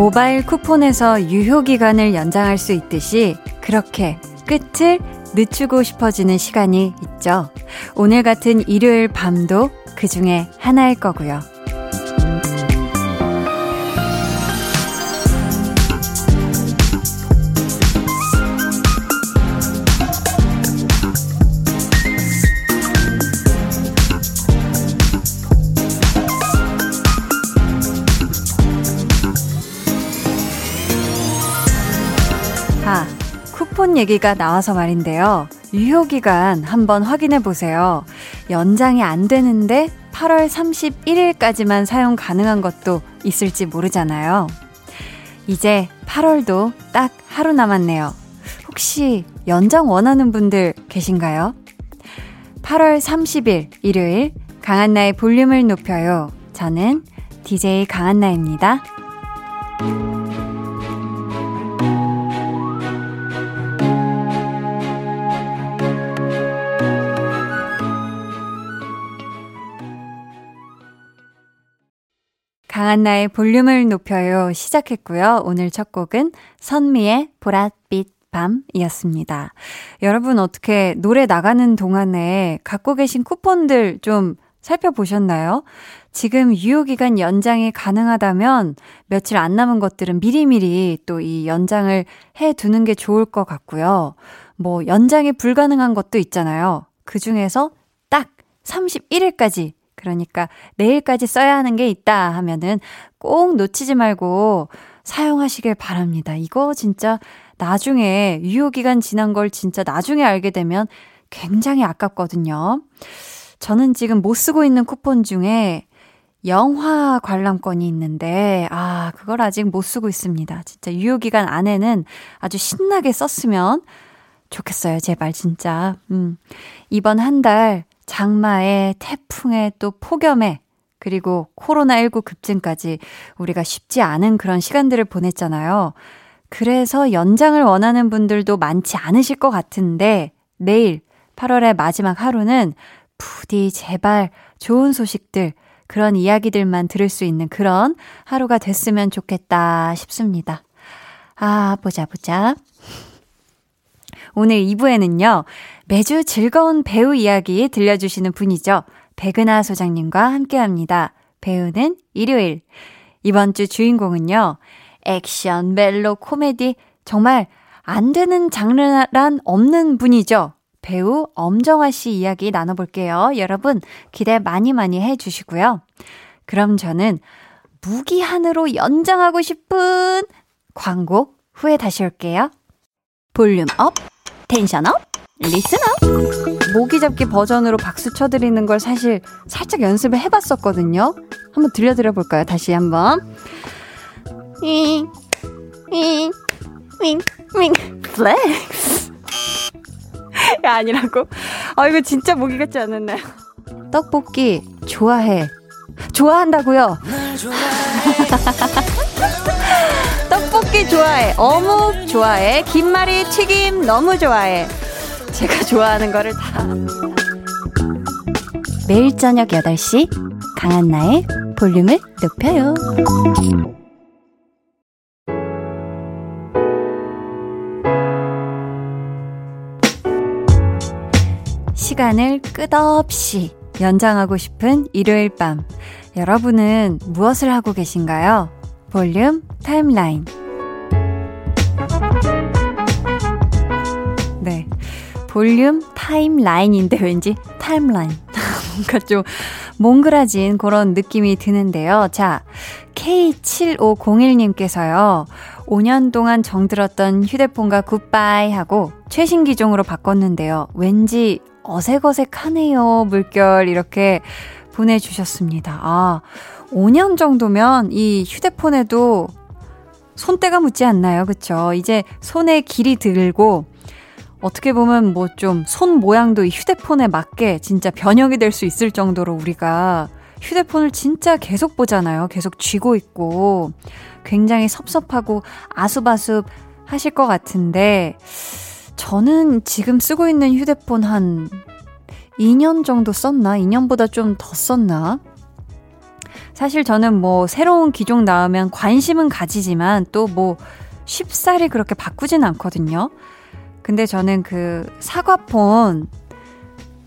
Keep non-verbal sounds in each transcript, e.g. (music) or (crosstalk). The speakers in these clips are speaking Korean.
모바일 쿠폰에서 유효기간을 연장할 수 있듯이 그렇게 끝을 늦추고 싶어지는 시간이 있죠. 오늘 같은 일요일 밤도 그 중에 하나일 거고요. 쿠폰 얘기가 나와서 말인데요. 유효 기간 한번 확인해 보세요. 연장이 안 되는데 8월 31일까지만 사용 가능한 것도 있을지 모르잖아요. 이제 8월도 딱 하루 남았네요. 혹시 연장 원하는 분들 계신가요? 8월 30일 일요일 강한나의 볼륨을 높여요. 저는 DJ 강한나입니다. 강한나의 볼륨을 높여요 시작했고요. 오늘 첫 곡은 선미의 보랏빛 밤이었습니다. 여러분 어떻게 노래 나가는 동안에 갖고 계신 쿠폰들 좀 살펴보셨나요? 지금 유효기간 연장이 가능하다면 며칠 안 남은 것들은 미리미리 또 이 연장을 해 두는 게 좋을 것 같고요. 뭐 연장이 불가능한 것도 있잖아요. 그 중에서 딱 31일까지 그러니까 내일까지 써야 하는 게 있다 하면은 꼭 놓치지 말고 사용하시길 바랍니다. 이거 진짜 나중에 유효기간 지난 걸 진짜 나중에 알게 되면 굉장히 아깝거든요. 저는 지금 못 쓰고 있는 쿠폰 중에 영화 관람권이 있는데, 아, 그걸 아직 못 쓰고 있습니다. 진짜 유효기간 안에는 아주 신나게 썼으면 좋겠어요. 제발, 진짜. 음. 이번 한 달 장마에 태풍에 또 폭염에 그리고 코로나19 급증까지 우리가 쉽지 않은 그런 시간들을 보냈잖아요. 그래서 연장을 원하는 분들도 많지 않으실 것 같은데 내일 8월의 마지막 하루는 부디 제발 좋은 소식들, 그런 이야기들만 들을 수 있는 그런 하루가 됐으면 좋겠다 싶습니다. 아, 보자, 보자. 오늘 2부에는요, 매주 즐거운 배우 이야기 들려주시는 분이죠. 백은하 소장님과 함께 합니다. 배우는 일요일. 이번 주 주인공은요, 액션, 멜로, 코미디, 정말 안 되는 장르란 없는 분이죠. 배우 엄정화 씨 이야기 나눠볼게요. 여러분, 기대 많이 많이 해주시고요. 그럼 저는 무기한으로 연장하고 싶은 광고 후에 다시 올게요. 볼륨 up, 텐션 up, up. 모기 잡기 버전으로 박수 쳐드리는 걸 사실 살짝 연습을 해봤었거든요. 한번 들려드려 볼까요? 다시 한번. 윙, 윙, 윙, 윙, flex. 야, 아니라고? 아, 이거 진짜 모기 같지 않았나요? 떡볶이 좋아해. 좋아한다고요? (laughs) 떡볶이 좋아해. 어묵 좋아해. 김말이 튀김 너무 좋아해. 제가 좋아하는 거를 다. 매일 저녁 8시 강한나의 볼륨을 높여요. 시간을 끝없이 연장하고 싶은 일요일 밤. 여러분은 무엇을 하고 계신가요? 볼륨 timeline. 볼륨 timeline인데 왠지 timeline. (laughs) 뭔가 좀 몽글해진 그런 느낌이 드는데요. 자, K7501님께서요. 5년 동안 정들었던 휴대폰과 goodbye 하고 최신 기종으로 바꿨는데요. 왠지 어색어색하네요. 물결 이렇게 보내주셨습니다. 아, 5년 정도면 이 휴대폰에도 손때가 묻지 않나요? 그쵸? 이제 손에 길이 들고 어떻게 보면 뭐 좀 손 모양도 이 휴대폰에 맞게 진짜 변형이 될 수 있을 정도로 우리가 휴대폰을 진짜 계속 보잖아요. 계속 쥐고 있고 굉장히 섭섭하고 아sub아sub 하실 것 같은데 저는 지금 쓰고 있는 휴대폰 한 2년 정도 썼나? 2년보다 좀 더 썼나? 사실 저는 뭐 새로운 기종 나오면 관심은 가지지만 또 뭐 쉽사리 그렇게 바꾸진 않거든요. 근데 저는 그 사과폰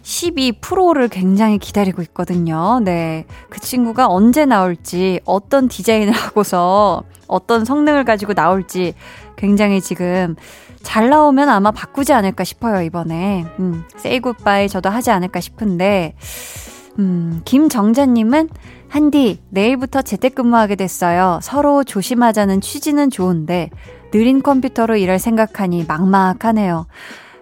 12 프로를 굉장히 기다리고 있거든요. 네. 그 친구가 언제 나올지, 어떤 디자인을 (laughs) 하고서 어떤 성능을 가지고 나올지 굉장히 지금 잘 나오면 아마 바꾸지 않을까 싶어요, 이번에. 음, 세이 굿바이 저도 하지 않을까 싶은데, 음, 김정자님은 한디, 내일부터 재택근무하게 됐어요. 서로 조심하자는 취지는 좋은데, 느린 컴퓨터로 일할 생각하니 막막하네요.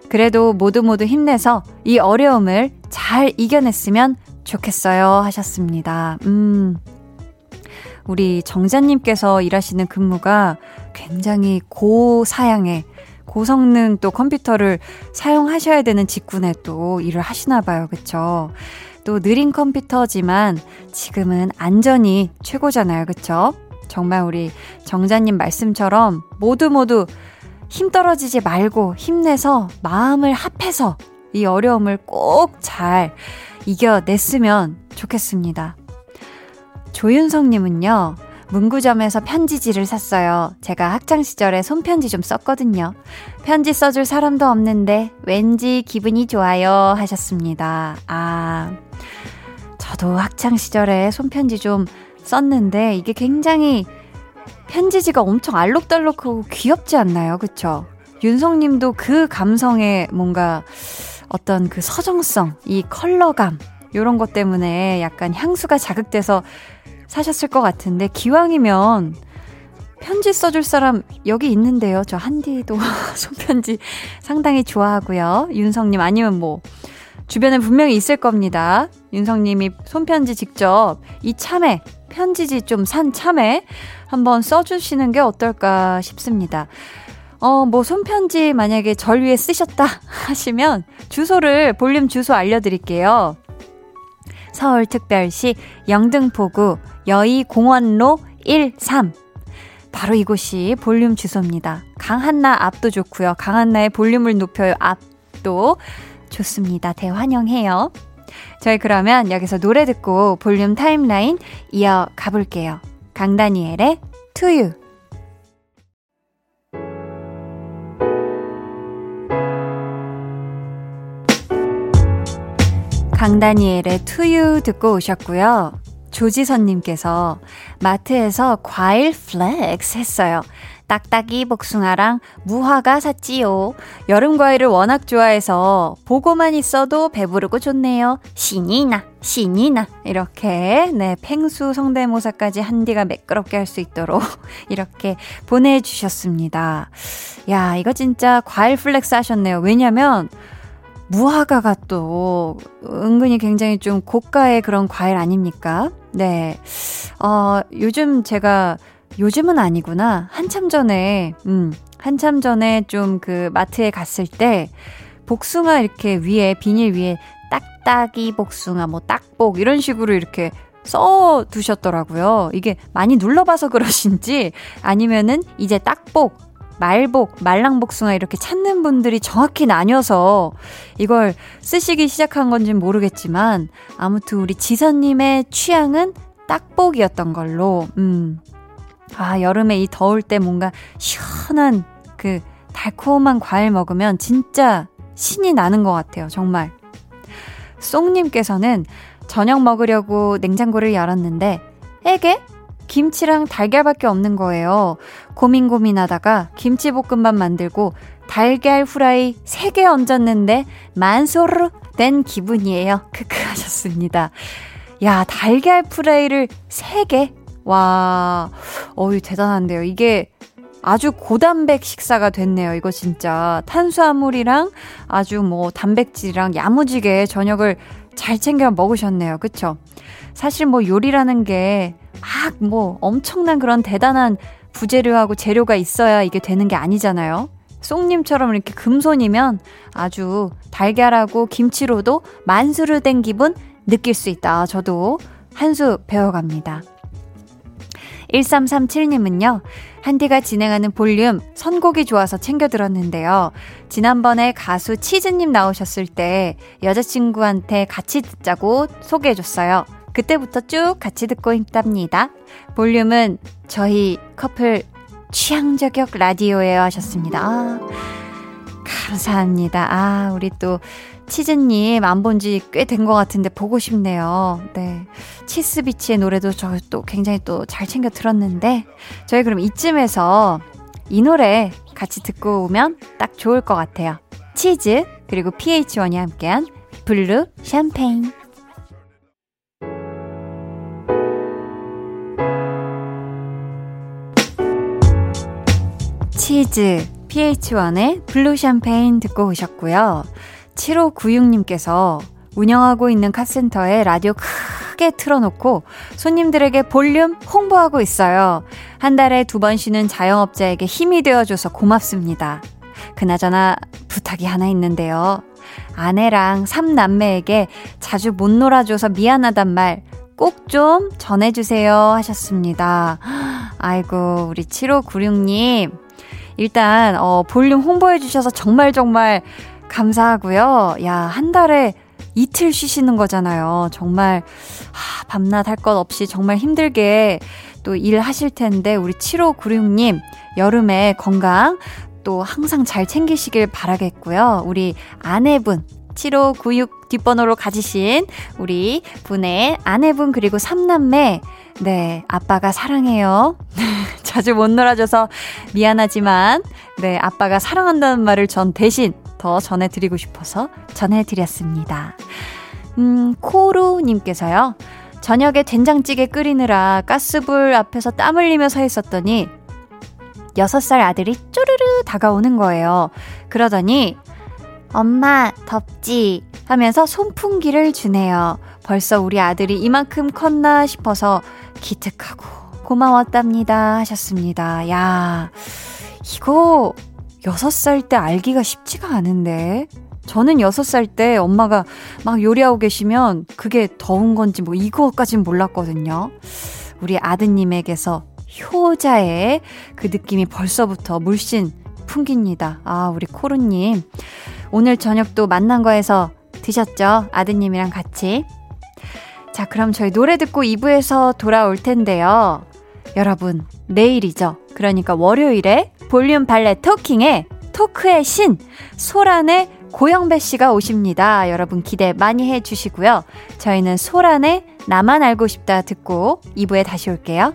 그래도 모두 모두 힘내서 이 어려움을 잘 이겨냈으면 좋겠어요. 하셨습니다. 음. 우리 정자님께서 일하시는 근무가 굉장히 고사양의 고성능 또 컴퓨터를 사용하셔야 되는 직군에 또 일을 하시나 봐요. 그쵸? 또 느린 컴퓨터지만 지금은 안전이 최고잖아요. 그쵸? 정말 우리 정자님 말씀처럼 모두 모두 힘 떨어지지 말고 힘내서 마음을 합해서 이 어려움을 꼭 잘 이겨냈으면 좋겠습니다. 조윤성님은요, 문구점에서 편지지를 샀어요. 제가 학창시절에 손편지 좀 썼거든요. 편지 써줄 사람도 없는데 왠지 기분이 좋아요 하셨습니다. 아, 저도 학창시절에 손편지 좀 썼는데 이게 굉장히 편지지가 엄청 알록달록하고 귀엽지 않나요? 그쵸? 윤성님도 그 감성에 뭔가 어떤 그 서정성, 이 컬러감, 요런 것 때문에 약간 향수가 자극돼서 사셨을 것 같은데, 기왕이면 편지 써줄 사람 여기 있는데요. 저 한디도 (laughs) 손편지 상당히 좋아하고요. 윤성님 아니면 뭐, 주변에 분명히 있을 겁니다. 윤성님이 손편지 직접 이 참외, 편지지 좀 산 참외 한번 써주시는 게 어떨까 싶습니다. 어, 뭐, 손편지 만약에 절 위에 쓰셨다 (laughs) 하시면 주소를, 볼륨 주소 알려드릴게요. 서울특별시 영등포구 여의공원로 13. 바로 이곳이 볼륨 주소입니다. 강한나 앞도 좋고요. 강한나의 볼륨을 높여요 앞도 좋습니다. 대환영해요. 저희 그러면 여기서 노래 듣고 볼륨 타임라인 이어 가 볼게요. 강다니엘의 To You. 강다니엘의 You 듣고 오셨고요. 조지선님께서 마트에서 과일 flex 했어요. 딱딱이 복숭아랑 무화과 샀지요. 여름 과일을 워낙 좋아해서 보고만 있어도 배부르고 좋네요. 신이 나, 신이 나. 이렇게, 네, 펭수 성대모사까지 한디가 매끄럽게 할 수 있도록 (laughs) 이렇게 보내주셨습니다. 야, 이거 진짜 과일 flex 하셨네요. 왜냐면, 무화과가 또 은근히 굉장히 좀 고가의 그런 과일 아닙니까? 네. 어, 요즘 제가 요즘은 아니구나. 한참 전에, 음, 한참 전에 좀 그 마트에 갔을 때, 복숭아 이렇게 위에, 비닐 위에 딱딱이 복숭아, 뭐 딱복, 이런 식으로 이렇게 써 두셨더라고요. 이게 많이 눌러봐서 그러신지, 아니면은 이제 딱복, 말복, 말랑복숭아 이렇게 찾는 분들이 정확히 나뉘어서 이걸 쓰시기 시작한 건지는 모르겠지만, 아무튼 우리 지선님의 취향은 딱복이었던 걸로, 음, 아, 여름에 이 더울 때 뭔가 시원한 그 달콤한 과일 먹으면 진짜 신이 나는 것 같아요. 정말. 쏭님께서는 저녁 먹으려고 냉장고를 열었는데, 에게? 김치랑 달걀밖에 없는 거예요. 고민 고민하다가 김치볶음밥 만들고 달걀 후라이 3개 얹었는데 만소르 된 기분이에요. 크크 하셨습니다. 야, 달걀 프라이를 3개? 와, 어유 대단한데요. 이게 아주 고단백 식사가 됐네요. 이거 진짜 탄수화물이랑 아주 뭐 단백질이랑 야무지게 저녁을 잘 챙겨 먹으셨네요. 그쵸? 사실 뭐 요리라는 게 막 뭐 엄청난 그런 대단한 부재료하고 재료가 있어야 이게 되는 게 아니잖아요. 쏙님처럼 이렇게 금손이면 아주 달걀하고 김치로도 만수르 된 기분 느낄 수 있다. 저도 한 수 배워갑니다. 1337님은요, 한디가 진행하는 볼륨 선곡이 좋아서 챙겨 들었는데요. 지난번에 가수 치즈님 나오셨을 때 여자친구한테 같이 듣자고 소개해줬어요. 그때부터 쭉 같이 듣고 있답니다. 볼륨은 저희 커플 취향 저격 라디오예요 하셨습니다. 아, 감사합니다. 아, 우리 또 치즈님 안 본 지 꽤 된 것 같은데 보고 싶네요. 네. 치스비치의 노래도 저 또 굉장히 또 잘 챙겨 들었는데 저희 그럼 이쯤에서 이 노래 같이 듣고 오면 딱 좋을 것 같아요. 치즈 그리고 pH-1이 함께한 Blue Champagne 치즈 pH-1의 Blue Champagne 듣고 오셨고요. 7596님께서 운영하고 있는 카센터에 라디오 크게 틀어놓고 손님들에게 볼륨 홍보하고 있어요. 한 달에 두 번 쉬는 자영업자에게 힘이 되어줘서 고맙습니다. 그나저나 부탁이 하나 있는데요. 아내랑 삼남매에게 자주 못 놀아줘서 미안하단 말 꼭 좀 전해주세요 하셨습니다. 아이고, 우리 7596님. 일단, 어, 볼륨 홍보해주셔서 정말 정말 감사하고요. 야, 한 달에 이틀 쉬시는 거잖아요. 정말, 하, 밤낮 할 것 없이 정말 힘들게 또 일하실 텐데, 우리 7596님, 여름에 건강 또 항상 잘 챙기시길 바라겠고요. 우리 아내분, 7596 뒷번호로 가지신 우리 분의 아내분 그리고 삼남매 네 아빠가 사랑해요 (laughs) 자주 못 놀아줘서 미안하지만 네 아빠가 사랑한다는 말을 전 대신 더 전해드리고 싶어서 전해드렸습니다. 음, 코루님께서요. 저녁에 된장찌개 끓이느라 가스불 앞에서 땀 흘리며 서 있었더니 6살 아들이 쪼르르 다가오는 거예요. 그러더니 엄마 덥지 하면서 손풍기를 주네요. 벌써 우리 아들이 이만큼 컸나 싶어서 기특하고 고마웠답니다 하셨습니다. 야, 이거 6살 때 알기가 쉽지가 않은데. 저는 6살 때 엄마가 막 요리하고 계시면 그게 더운 건지 뭐 이거까진 몰랐거든요. 우리 아드님에게서 효자의 그 느낌이 벌써부터 물씬 풍깁니다. 아, 우리 코루님. 오늘 저녁도 만난 거에서 드셨죠? 아드님이랑 같이. 자, 그럼 저희 노래 듣고 2부에서 돌아올 텐데요. 여러분, 내일이죠. 그러니까 월요일에 볼륨 발레 토킹에 토크의 신 소란의 고영배 씨가 오십니다. 여러분 기대 많이 해 주시고요. 저희는 소란의 나만 알고 싶다 듣고 2부에 다시 올게요.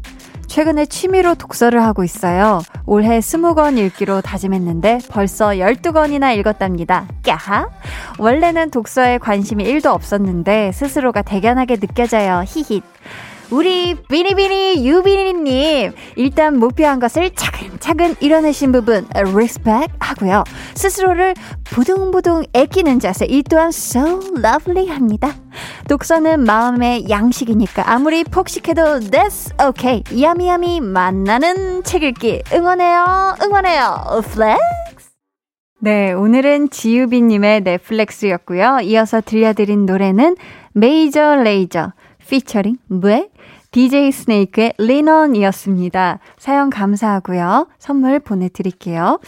최근에 취미로 독서를 하고 있어요. 올해 20권 읽기로 다짐했는데 벌써 12권이나 읽었답니다. 까하? 원래는 독서에 관심이 1도 없었는데 스스로가 대견하게 느껴져요. 히힛. 우리 비니비니 유비니님 일단 목표한 것을 차근차근 이뤄내신 부분 respect 하고요. 스스로를 부둥부둥 애끼는 자세 이 또한 so lovely 합니다. 독서는 마음의 양식이니까 아무리 폭식해도 that's okay. yummy yummy 만나는 책 읽기 응원해요. 응원해요. flex. 네, 오늘은 지유빈님의 flex였고요. 이어서 들려드린 노래는 메이저 레이저 피처링 왜 DJ 스네이크의 리넌이었습니다. 사연 감사하고요. 선물 보내드릴게요.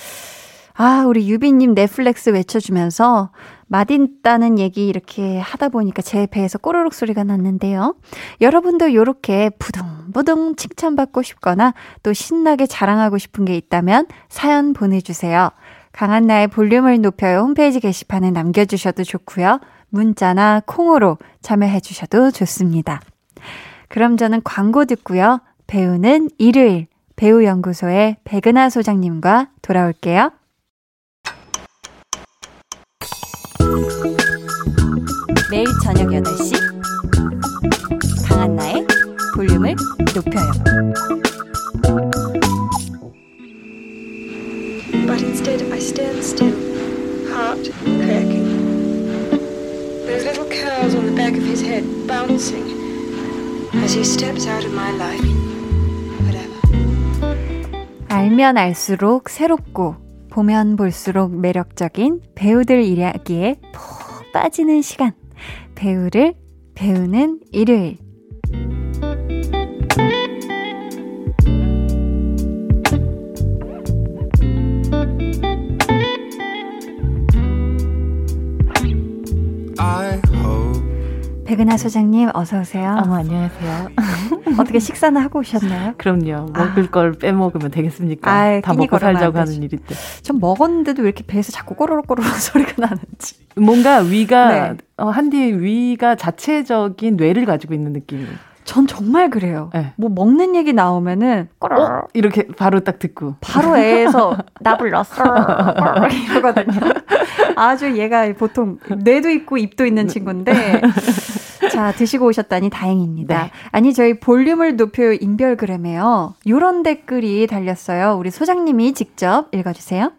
아, 우리 유비님 네, flex 외쳐주면서 맛있다는 얘기 이렇게 하다 보니까 제 배에서 꼬르륵 소리가 났는데요. 여러분도 요렇게 부둥부둥 칭찬받고 싶거나 또 신나게 자랑하고 싶은 게 있다면 사연 보내주세요. 강한 나의 볼륨을 높여요 홈페이지 게시판에 남겨주셔도 좋고요. 문자나 콩으로 참여해 주셔도 좋습니다. 그럼 저는 광고 듣고요. 배우는 일요일 배우연구소의 백은하 소장님과 돌아올게요. 매일 저녁 8시 강한나의 볼륨을 높여요. But instead I stand still, heart cracking. Those little curls on the back of his head bouncing as he steps out of my life. Whatever. 알면 알수록 새롭고 보면 볼수록 매력적인 배우들 이야기에 푹 빠지는 시간. 배우를 배우는 일요일. 백은하 소장님 어서 오세요. 어머 안녕하세요. (laughs) 어떻게 식사는 하고 오셨나요? (laughs) 그럼요. 먹을 아. 걸 빼먹으면 되겠습니까? 아이, 다 먹고 살자고 하는 일인데. 전 먹었는데도 왜 이렇게 배에서 자꾸 꼬르륵꼬르륵 (laughs) 소리가 나는지. 뭔가 위가 네. 어, 한디 위가 자체적인 뇌를 가지고 있는 느낌이. 전 정말 그래요. 네. 뭐 먹는 얘기 나오면은 어? 이렇게 바로 딱 듣고 바로 애에서 (laughs) 나 불렀어 (laughs) 이러거든요. 아주 얘가 보통 뇌도 있고 입도 있는 친구인데 자 드시고 오셨다니 다행입니다. 네. 아니 저희 볼륨을 높여 인별그램에요. 요런 댓글이 달렸어요. 우리 소장님이 직접 읽어주세요.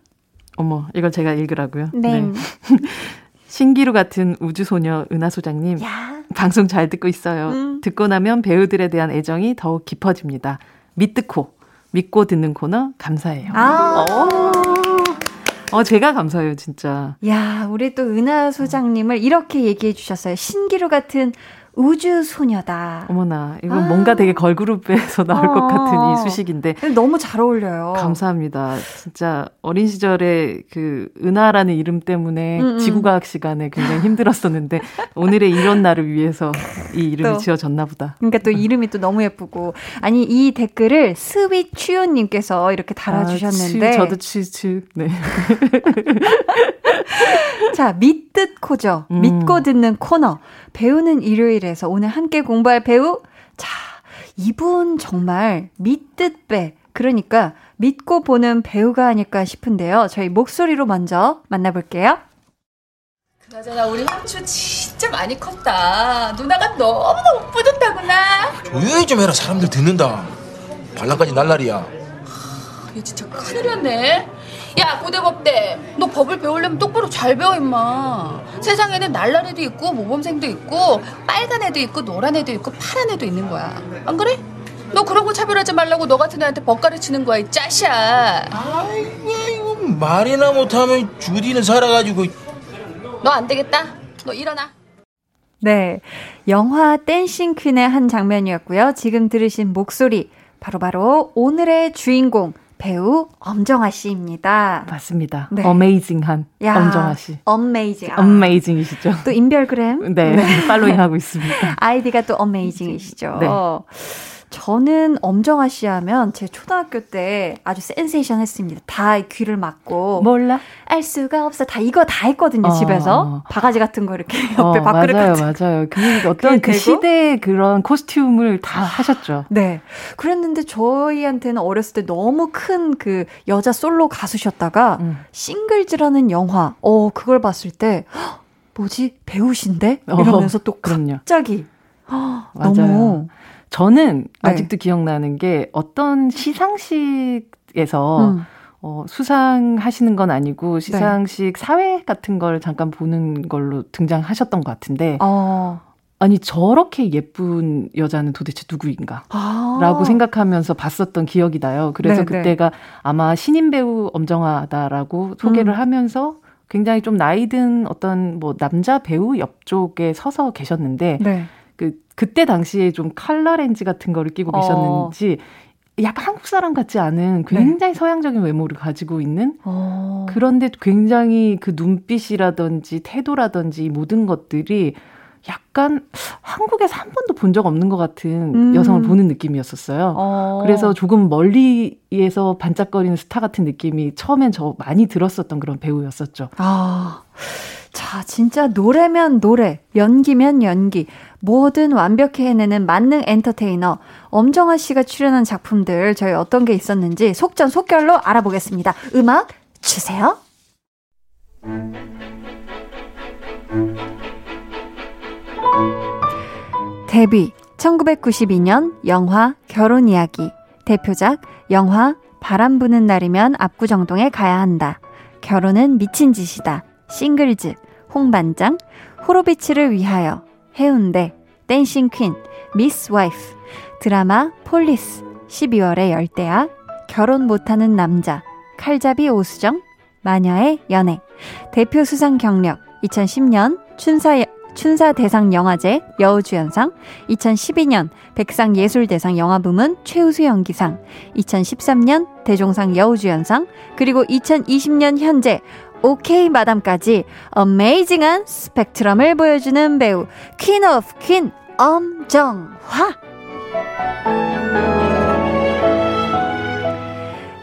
어머 이걸 제가 읽으라고요? 네. 네. (laughs) 신기루 같은 우주소녀 은하 소장님. 야. 방송 잘 듣고 있어요. 음. 듣고 나면 배우들에 대한 애정이 더욱 깊어집니다. 믿듣고, 믿고 듣는 코너 감사해요. 아. 어. 어, 제가 감사해요, 진짜. 야, 우리 또 은하 소장님을 이렇게 얘기해 주셨어요. 신기루 같은 우주 소녀다. 어머나, 이건 아. 뭔가 되게 걸그룹에서 나올 어. 것 같은 이 수식인데. 너무 잘 어울려요. 감사합니다. 진짜 어린 시절에 그 은하라는 이름 때문에 음음. 음. 지구과학 시간에 굉장히 힘들었었는데 오늘의 이런 날을 위해서 이 이름이 또, 지어졌나 보다. 그러니까 또 이름이 또 너무 예쁘고 아니 이 댓글을 스윗 추요님께서 이렇게 달아 주셨는데. 아, 추, 저도 추추. 네. (laughs) 자 믿듣 코죠. 음. 믿고 듣는 코너. 배우는 일요일에서 오늘 함께 공부할 배우 자 이분 정말 믿듣 배 그러니까 믿고 보는 배우가 아닐까 싶은데요. 저희 목소리로 먼저 만나볼게요. 그나저나 우리 황추 진짜 많이 컸다. 누나가 너무너무 뿌듯하구나. 조용히 좀 해라. 사람들 듣는다. 반란까지 날라리야. 얘 진짜 큰일 났네. 야 고대법대. 너 법을 배우려면 똑바로 잘 배워 임마. 세상에는 날라리도 있고 모범생도 있고 빨간 애도 있고 노란 애도 있고 파란 애도 있는 거야. 안 그래? 너 그런 거 차별하지 말라고 너 같은 애한테 법 가르치는 거야 이 짜샤 아이고 말이나 못하면 주디는 살아가지고. 너 안 되겠다. 너 일어나. 네. 영화 댄싱 퀸의 한 장면이었고요. 지금 들으신 목소리 바로바로 바로 오늘의 주인공 배우 엄정화 씨입니다. 맞습니다. 네. amazing한 야, 엄정화 씨. amazing. 아. amazing이시죠. 또 인별그램. 네, 네. following 하고 있습니다. 아이디가 또 amazing이시죠. 네. 저는 엄정화 씨 하면 제 초등학교 때 아주 센세이션 했습니다. 다 귀를 막고. 몰라? 알 수가 없어. 다 이거 다 했거든요, 어. 집에서. 바가지 같은 거 이렇게 어, 옆에 어, 밥그릇 맞아요, 같은 맞아요. (laughs) 그 어떤 그 시대의 그런 코스튬을 다 하셨죠. 네. 그랬는데 저희한테는 어렸을 때 너무 큰 그 여자 솔로 가수셨다가 음. 싱글즈라는 영화, 어, 그걸 봤을 때 뭐지? 배우신데? 어, 이러면서 어, 또 갑자기 맞아요. 너무 저는 네. 아직도 기억나는 게 어떤 시상식에서 음. 어, 수상하시는 건 아니고 네. 시상식 네. 사회 같은 걸 잠깐 보는 걸로 등장하셨던 것 같은데 어. 아니 저렇게 예쁜 여자는 도대체 누구인가? 아. 라고 생각하면서 봤었던 기억이 나요. 그래서 네, 네. 그때가 아마 신인 배우 엄정하다라고 소개를 음. 하면서 굉장히 좀 나이든 어떤 뭐 남자 배우 옆쪽에 서서 계셨는데 네. 그 그때 당시에 좀 칼라 렌즈 같은 거를 끼고 어. 계셨는지 약간 한국 사람 같지 않은 굉장히 네. 서양적인 외모를 가지고 있는 어. 그런데 굉장히 그 눈빛이라든지 태도라든지 모든 것들이 약간 한국에서 한 번도 본 적 없는 것 같은 음. 여성을 보는 느낌이었었어요. 어. 그래서 조금 멀리에서 반짝거리는 스타 같은 느낌이 처음엔 저 많이 들었었던 그런 배우였었죠. 아. 자, 진짜 노래면 노래, 연기면 연기, 뭐든 완벽히 해내는 만능 엔터테이너 엄정화 씨가 출연한 작품들 저희 어떤 게 있었는지 속전속결로 알아보겠습니다. 음악 주세요. 데뷔 1992년 영화 결혼 이야기 대표작 영화 바람 부는 날이면 압구정동에 가야 한다. 결혼은 미친 짓이다. 싱글즈 홍반장 호로비츠를 위하여 해운대 댄싱 퀸 미스 와이프 드라마 폴리스 12월의 열대야 결혼 못하는 남자 칼잡이 오수정 마녀의 연애 대표 수상 경력 2010년 춘사 춘사 대상 영화제 여우주연상, 2012년 백상 예술대상 영화부문 최우수 연기상, 2013년 대종상 여우주연상, 그리고 2020년 현재 오케이 마담까지 amazing한 스펙트럼을 보여주는 배우 queen of queen 엄정화.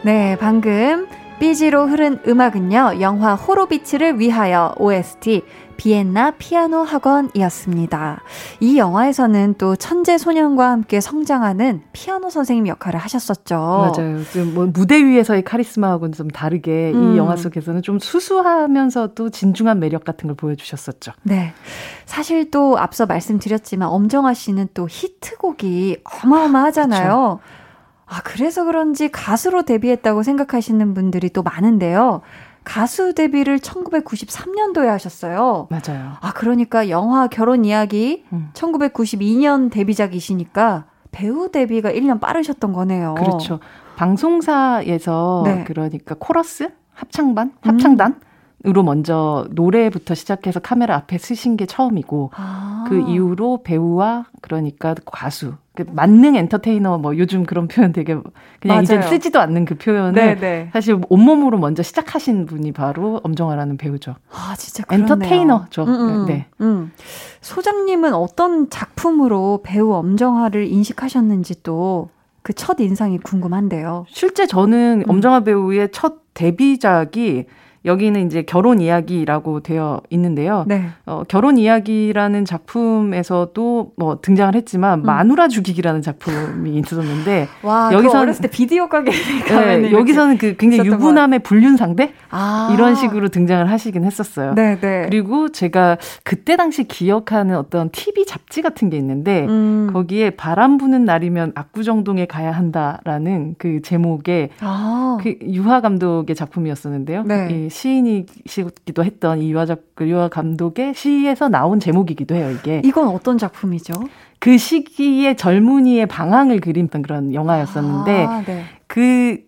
네, 방금 삐지로 흐른 음악은요, 영화 호로비츠를 위하여 OST 비엔나 피아노 학원이었습니다. 이 영화에서는 또 천재 소년과 함께 성장하는 피아노 선생님 역할을 하셨었죠. 맞아요. 뭐 무대 위에서의 카리스마하고는 좀 다르게 음. 이 영화 속에서는 좀 수수하면서도 진중한 매력 같은 걸 보여주셨었죠. 네. 사실 또 앞서 말씀드렸지만 엄정화 씨는 또 히트곡이 어마어마하잖아요. 그쵸. 아, 그래서 그런지 가수로 데뷔했다고 생각하시는 분들이 또 많은데요. 가수 데뷔를 1993년도에 하셨어요. 맞아요. 아, 그러니까 영화 결혼 이야기 음. 1992년 데뷔작이시니까 배우 데뷔가 1년 빠르셨던 거네요. 그렇죠. 방송사에서 네. 그러니까 코러스, 합창반, 합창단 음. 으로 먼저 노래부터 시작해서 카메라 앞에 쓰신 게 처음이고 아. 그 이후로 배우와 그러니까 가수 그 만능 엔터테이너 뭐 요즘 그런 표현 되게 그냥 이제 쓰지도 않는 그 표현을 네네. 네. 사실 온몸으로 먼저 시작하신 분이 바로 엄정화라는 배우죠. 아 진짜 그렇네요. 엔터테이너죠. 음, 음, 네. 음. 소장님은 어떤 작품으로 배우 엄정화를 인식하셨는지 또 그 첫 인상이 궁금한데요. 실제 저는 음. 엄정화 배우의 첫 데뷔작이 여기는 이제 결혼 이야기라고 되어 있는데요. 네. 어, 결혼 이야기라는 작품에서도 뭐 등장을 했지만 음. 마누라 죽이기라는 작품이 (laughs) 있었는데 와, 여기서 어렸을 때 비디오 가게 네, (laughs) 여기서는 그 굉장히 유부남의 불륜 상대 아. 이런 식으로 등장을 하시긴 했었어요. 네, 네. 그리고 제가 그때 당시 기억하는 어떤 TV 잡지 같은 게 있는데 음. 거기에 바람 부는 날이면 압구정동에 가야 한다라는 그 제목의 아. 그 유하 감독의 작품이었었는데요. 네. 시인이시기도 했던 이유화 작 유화 감독의 시에서 나온 제목이기도 해요. 이게 이건 어떤 작품이죠? 그 시기에 젊은이의 방황을 그린 그런 영화였었는데 아, 네. 그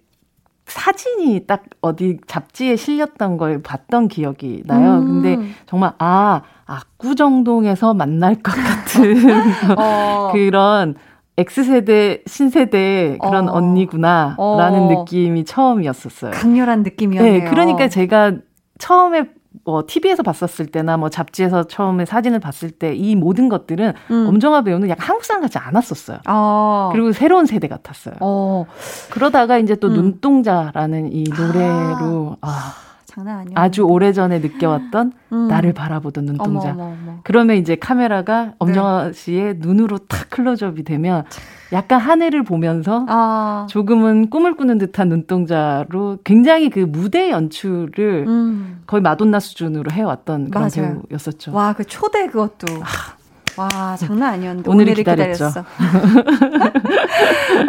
사진이 딱 어디 잡지에 실렸던 걸 봤던 기억이 나요. 음. 근데 정말 아 압구정동에서 만날 것 같은 (laughs) 어. (laughs) 그런 X세대, 신세대 그런 어. 언니구나, 라는 어. 느낌이 처음이었었어요. 강렬한 느낌이었네요. 네, 그러니까 제가 처음에 뭐 TV에서 봤었을 때나 뭐 잡지에서 처음에 사진을 봤을 때 이 모든 것들은 음. 엄정화 배우는 약간 한국 사람 같지 않았었어요. 어. 그리고 새로운 세대 같았어요. 어. 그러다가 이제 또 음. 눈동자라는 이 노래로 아. 아. 장난 아니야. 아주 오래 전에 느껴왔던 음. 나를 바라보던 눈동자. 어머, 어머, 어머. 그러면 이제 카메라가 엄정화 네. 씨의 눈으로 탁 클로즈업이 되면 약간 하늘을 보면서 아. 조금은 꿈을 꾸는 듯한 눈동자로 굉장히 그 무대 연출을 음. 거의 마돈나 수준으로 해왔던 그런 맞아요. 배우였었죠. 와, 그 초대 그것도. 아. 와, 장난 아니었는데. 오늘을 기다렸죠. 기다렸어.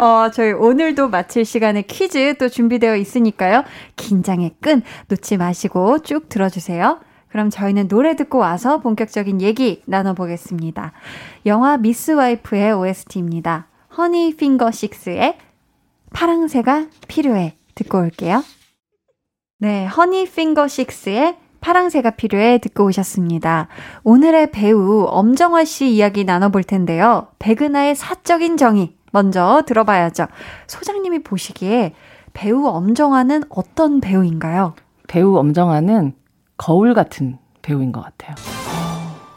(laughs) 어, 저희 오늘도 마칠 시간에 퀴즈 또 준비되어 있으니까요. 긴장의 끈 놓지 마시고 쭉 들어주세요. 그럼 저희는 노래 듣고 와서 본격적인 얘기 나눠보겠습니다. 영화 미스 와이프의 OST입니다. 허니 핑거 식스의 파랑새가 필요해 듣고 올게요. 네, 허니 핑거 식스의 파랑새가 필요해 듣고 오셨습니다. 오늘의 배우 엄정화 씨 이야기 나눠볼 텐데요. 백은하의 사적인 정의 먼저 들어봐야죠. 소장님이 보시기에 배우 엄정화는 어떤 배우인가요? 배우 엄정화는 거울 같은 배우인 것 같아요.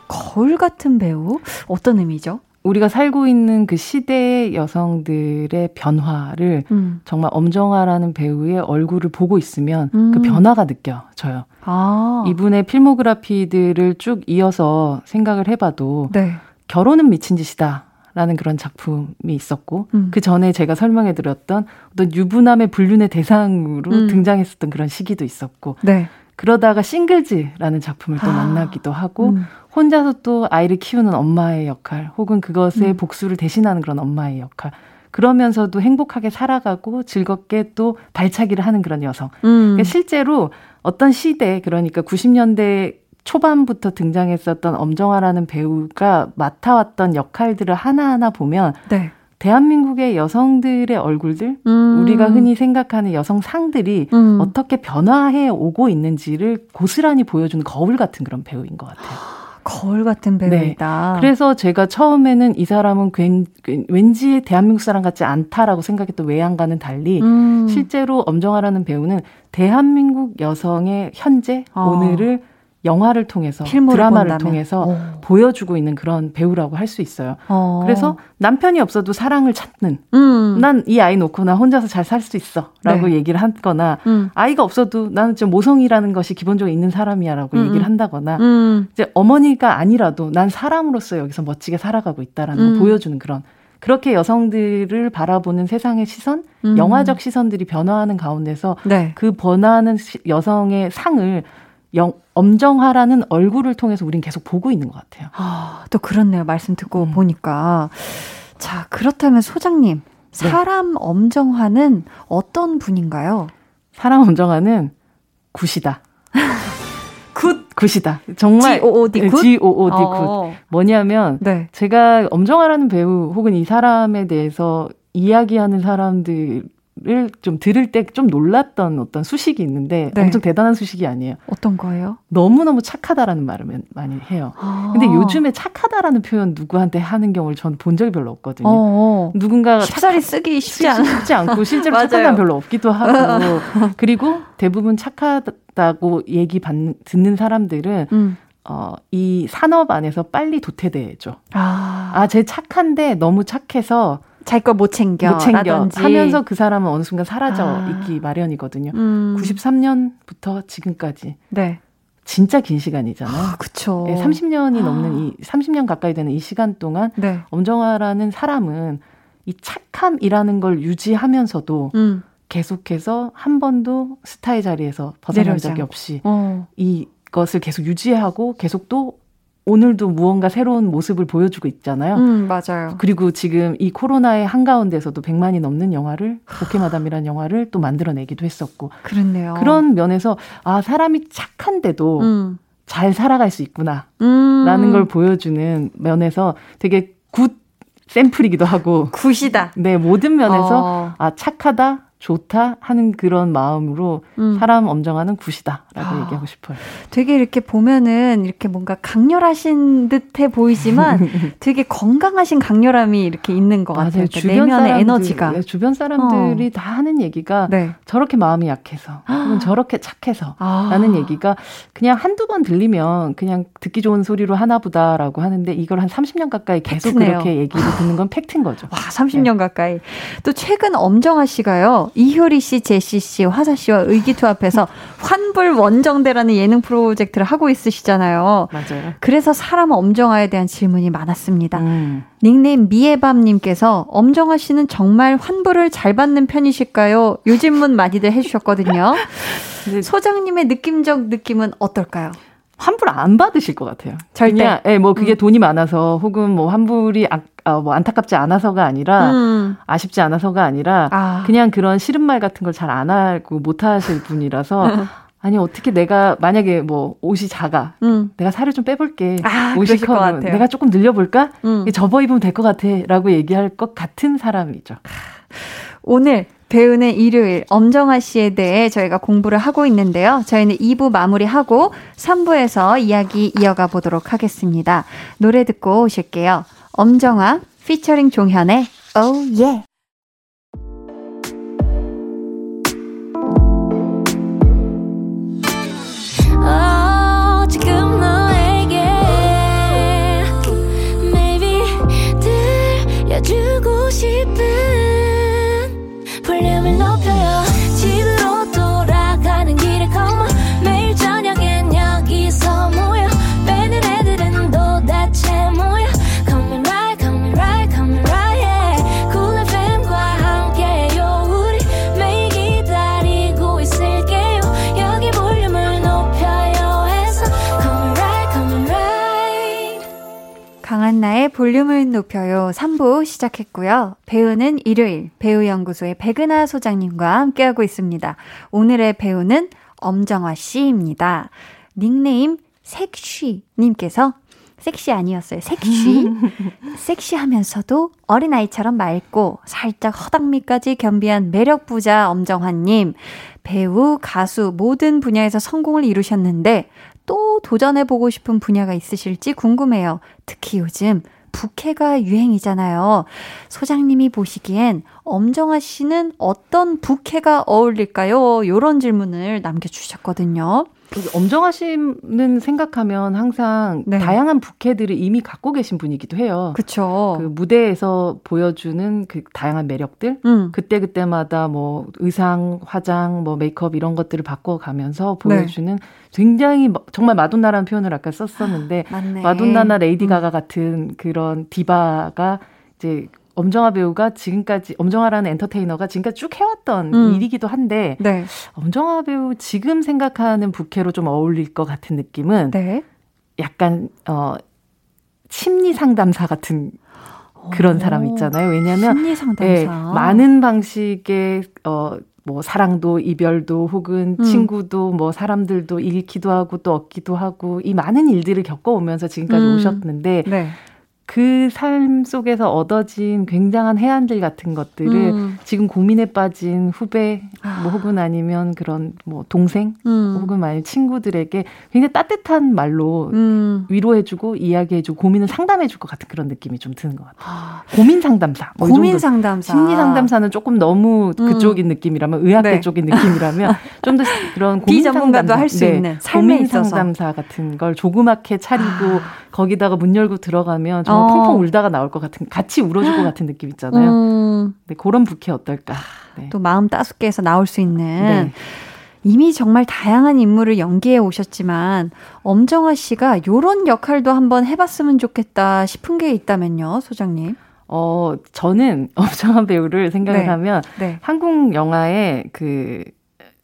거울 같은 배우? 어떤 의미죠? 우리가 살고 있는 그 시대의 여성들의 변화를 음. 정말 엄정화라는 배우의 얼굴을 보고 있으면 그 음. 그 변화가 느껴져요. 아. 이분의 필모그라피들을 쭉 이어서 생각을 해봐도 네. 결혼은 미친 짓이다. 라는 그런 작품이 있었고 음. 그 전에 제가 설명해 드렸던 어떤 유부남의 불륜의 대상으로 음. 등장했었던 그런 시기도 있었고 네. 그러다가 싱글즈라는 작품을 또 아. 만나기도 하고 음. 혼자서 또 아이를 키우는 엄마의 역할 혹은 그것의 음. 복수를 대신하는 그런 엄마의 역할 그러면서도 행복하게 살아가고 즐겁게 또 발차기를 하는 그런 여성. 음. 그러니까 실제로 어떤 시대 그러니까 90년대 초반부터 등장했었던 엄정화라는 배우가 맡아왔던 역할들을 하나하나 보면 네. 대한민국의 여성들의 얼굴들, 음. 우리가 흔히 생각하는 여성 상들이 음. 어떻게 변화해 오고 있는지를 고스란히 보여주는 거울 같은 그런 배우인 것 같아요. (gasps) 거울 같은 배우이다. 네. 그래서 제가 처음에는 이 사람은 괜, 왠지 대한민국 사람 같지 않다라고 생각했던 외양과는 달리 음. 실제로 엄정화라는 배우는 대한민국 여성의 현재 어. 오늘을 영화를 통해서 드라마를 본다면. 통해서 오. 보여주고 있는 그런 배우라고 할 수 있어요. 오. 어. 그래서 남편이 없어도 사랑을 찾는 음. 난이 아이 놓고 나 혼자서 잘 살 수 있어라고 네. 얘기를 하거나 음. 아이가 없어도 나는 좀 모성이라는 것이 기본적으로 있는 사람이야라고 음. 얘기를 한다거나 음. 이제 어머니가 아니라도 난 사람으로서 여기서 멋지게 살아가고 있다라는 걸 음. 보여주는 그런 그렇게 여성들을 바라보는 세상의 시선, 음. 영화적 시선들이 변화하는 가운데서 네. 그 변화하는 여성의 상을 영, 엄정화라는 얼굴을 통해서 우린 계속 보고 있는 것 같아요. 아, 또 그렇네요. 말씀 듣고 음. 보니까. 자, 그렇다면 소장님, 네. 사람 네. 엄정화는 어떤 분인가요? 사람 엄정화는 good이다. (laughs) good good이다. 정말 G-O-O-D good. G-O-O-D 어. good. 뭐냐면 네. 제가 엄정화라는 배우 혹은 이 사람에 대해서 이야기하는 사람들 좀 들을 때 좀 놀랐던 어떤 수식이 있는데 네. 엄청 대단한 수식이 아니에요. 어떤 거예요? 너무너무 착하다라는 말을 많이 해요. 아. 근데 요즘에 착하다라는 표현 누구한테 하는 경우를 저는 본 적이 별로 없거든요. 어어. 누군가 쉽사리 쓰기 쉽지, 않... 쉽지 않고 실제로 (laughs) 착한 사람 별로 없기도 하고 (laughs) 그리고 대부분 착하다고 얘기 받, 듣는 사람들은 음. 어, 이 산업 안에서 빨리 도태돼죠. 아, 아, 쟤 착한데 너무 착해서 자기 걸못 챙겨. 못 챙겨. 하면서 그 사람은 어느 순간 사라져 아. 있기 마련이거든요. 음. 93년부터 지금까지. 네. 진짜 긴 시간이잖아요. 아, 그쵸. 네, 30년이 아. 넘는 이, 30년 가까이 되는 이 시간 동안 네. 엄정화라는 사람은 이 착함이라는 걸 유지하면서도 음. 계속해서 한 번도 스타의 자리에서 벗어난 적이 없이 어. 이것을 계속 유지하고 계속 또 오늘도 무언가 새로운 모습을 보여주고 있잖아요. 음, 맞아요. 그리고 지금 이 코로나의 한가운데서도 100만이 넘는 영화를 오케이 마담이라는 영화를 또 만들어내기도 했었고. 그렇네요. 그런 면에서 아 사람이 착한데도 음. 잘 살아갈 수 있구나라는 음. 걸 보여주는 면에서 되게 good 샘플이기도 하고 good이다. 네 모든 면에서 어. 아 착하다 좋다 하는 그런 마음으로 음. 사람 엄정화는 good이다라고 아, 얘기하고 싶어요. 되게 이렇게 보면은 이렇게 뭔가 강렬하신 듯해 보이지만 (laughs) 되게 건강하신 강렬함이 이렇게 있는 것 맞아요. 같아요. 그러니까 주변 내면의 사람들, 에너지가 네, 주변 사람들이 어. 다 하는 얘기가 네. 저렇게 마음이 약해서 혹은 저렇게 착해서 아. 라는 얘기가 그냥 한두 번 들리면 그냥 듣기 좋은 소리로 하나보다라고 하는데 이걸 한 30년 가까이 계속 팩트네요. 그렇게 얘기를 듣는 건 팩트인 거죠. 와, 30년 네. 가까이. 또 최근 엄정화 씨가요. 이효리 씨, 제시 씨, 화사 씨와 의기투합해서 (laughs) 환불 원정대라는 예능 프로젝트를 하고 있으시잖아요. 맞아요. 그래서 사람 엄정화에 대한 질문이 많았습니다. 음. 닉네임 미애밤님께서 엄정화 씨는 정말 환불을 잘 받는 편이실까요? 요즘 문 많이들 해주셨거든요. (laughs) 소장님의 느낌적 느낌은 어떨까요? 환불 안 받으실 것 같아요. 절대. 그냥, 예, 뭐 그게 음. 돈이 많아서 혹은 뭐 환불이 아, 아, 뭐 안타깝지 않아서가 아니라 음. 아쉽지 않아서가 아니라 아. 그냥 그런 싫은 말 같은 걸 잘 안 하고 못 하실 분이라서 아니 어떻게 내가 만약에 뭐 옷이 작아 음. 내가 살을 좀 빼볼게 아, 옷이 커 내가 조금 늘려볼까 음. 접어 입으면 될 것 같아라고 얘기할 것 같은 사람이죠. 오늘 배우는 일요일 엄정화 씨에 대해 저희가 공부를 하고 있는데요. 저희는 2부 마무리하고 3부에서 이야기 이어가 보도록 하겠습니다. 노래 듣고 오실게요. 엄정화 피처링 종현의 Oh yeah. 강한나의 볼륨을 높여요 3부 시작했고요. 배우는 일요일 배우연구소의 백은하 소장님과 함께하고 있습니다. 오늘의 배우는 엄정화 씨입니다. 닉네임 섹쉬님께서 섹시 아니었어요. 섹시. (laughs) 섹시하면서도 어린아이처럼 맑고 살짝 허당미까지 겸비한 매력부자 엄정화님. 배우, 가수 모든 분야에서 성공을 이루셨는데 또 도전해보고 싶은 분야가 있으실지 궁금해요. 특히 요즘 부캐가 유행이잖아요. 소장님이 보시기엔 엄정아 씨는 어떤 부캐가 어울릴까요? 요런 질문을 남겨주셨거든요. 엄정화 씨는 생각하면 항상 네. 다양한 부캐들을 이미 갖고 계신 분이기도 해요. 그렇죠. 그 무대에서 보여주는 그 다양한 매력들, 음. 그때 그때마다 뭐 의상, 화장, 뭐 메이크업 이런 것들을 바꿔가면서 네. 보여주는 네. 굉장히 정말 마돈나라는 표현을 아까 썼었는데 마돈나나 레이디 음. 가가 같은 그런 디바가 이제 엄정화 배우가 지금까지 엄정화라는 엔터테이너가 지금까지 쭉 해왔던 음. 일이기도 한데 네. 엄정화 배우 지금 생각하는 부캐로 좀 어울릴 것 같은 느낌은 네. 약간 어 심리 상담사 같은 그런 오. 사람 있잖아요. 왜냐하면 심리 상담사 네, 많은 방식의 어. 뭐 사랑도 이별도 혹은 음. 친구도 뭐 사람들도 잃기도 하고 또 얻기도 하고 이 많은 일들을 겪어오면서 지금까지 음. 오셨는데 네. 그 삶 속에서 얻어진 굉장한 해안들 같은 것들을 음. 지금 고민에 빠진 후배 아. 뭐 혹은 아니면 그런 뭐 동생 음. 혹은 만약 친구들에게 굉장히 따뜻한 말로 음. 위로해주고 이야기해주고 고민을 상담해줄 것 같은 그런 느낌이 좀 드는 것 같아요. 아. 고민 상담사. 뭐 고민 상담사. 심리 상담사는 조금 너무 음. 그쪽인 느낌이라면 의학계 네. 쪽인 느낌이라면 (laughs) 좀 더 그런 고민 상담도 할수 네. 있는 삶에 고민 있어서. 상담사 같은 걸 조그맣게 차리고 아. 거기다가 문 열고 들어가면 정말 어. 펑펑 울다가 나올 것 같은 같이 울어줄 것 같은 느낌 있잖아요. 음. 네, 그런 부캐 어떨까? 네. 또 마음 따숩게 해서 나올 수 있는 네. 이미 정말 다양한 인물을 연기해 오셨지만 엄정화 씨가 요런 역할도 한번 해봤으면 좋겠다 싶은 게 있다면요, 소장님. 어, 저는 (laughs) 엄정화 배우를 생각을 네. 하면 네. 한국 영화의 그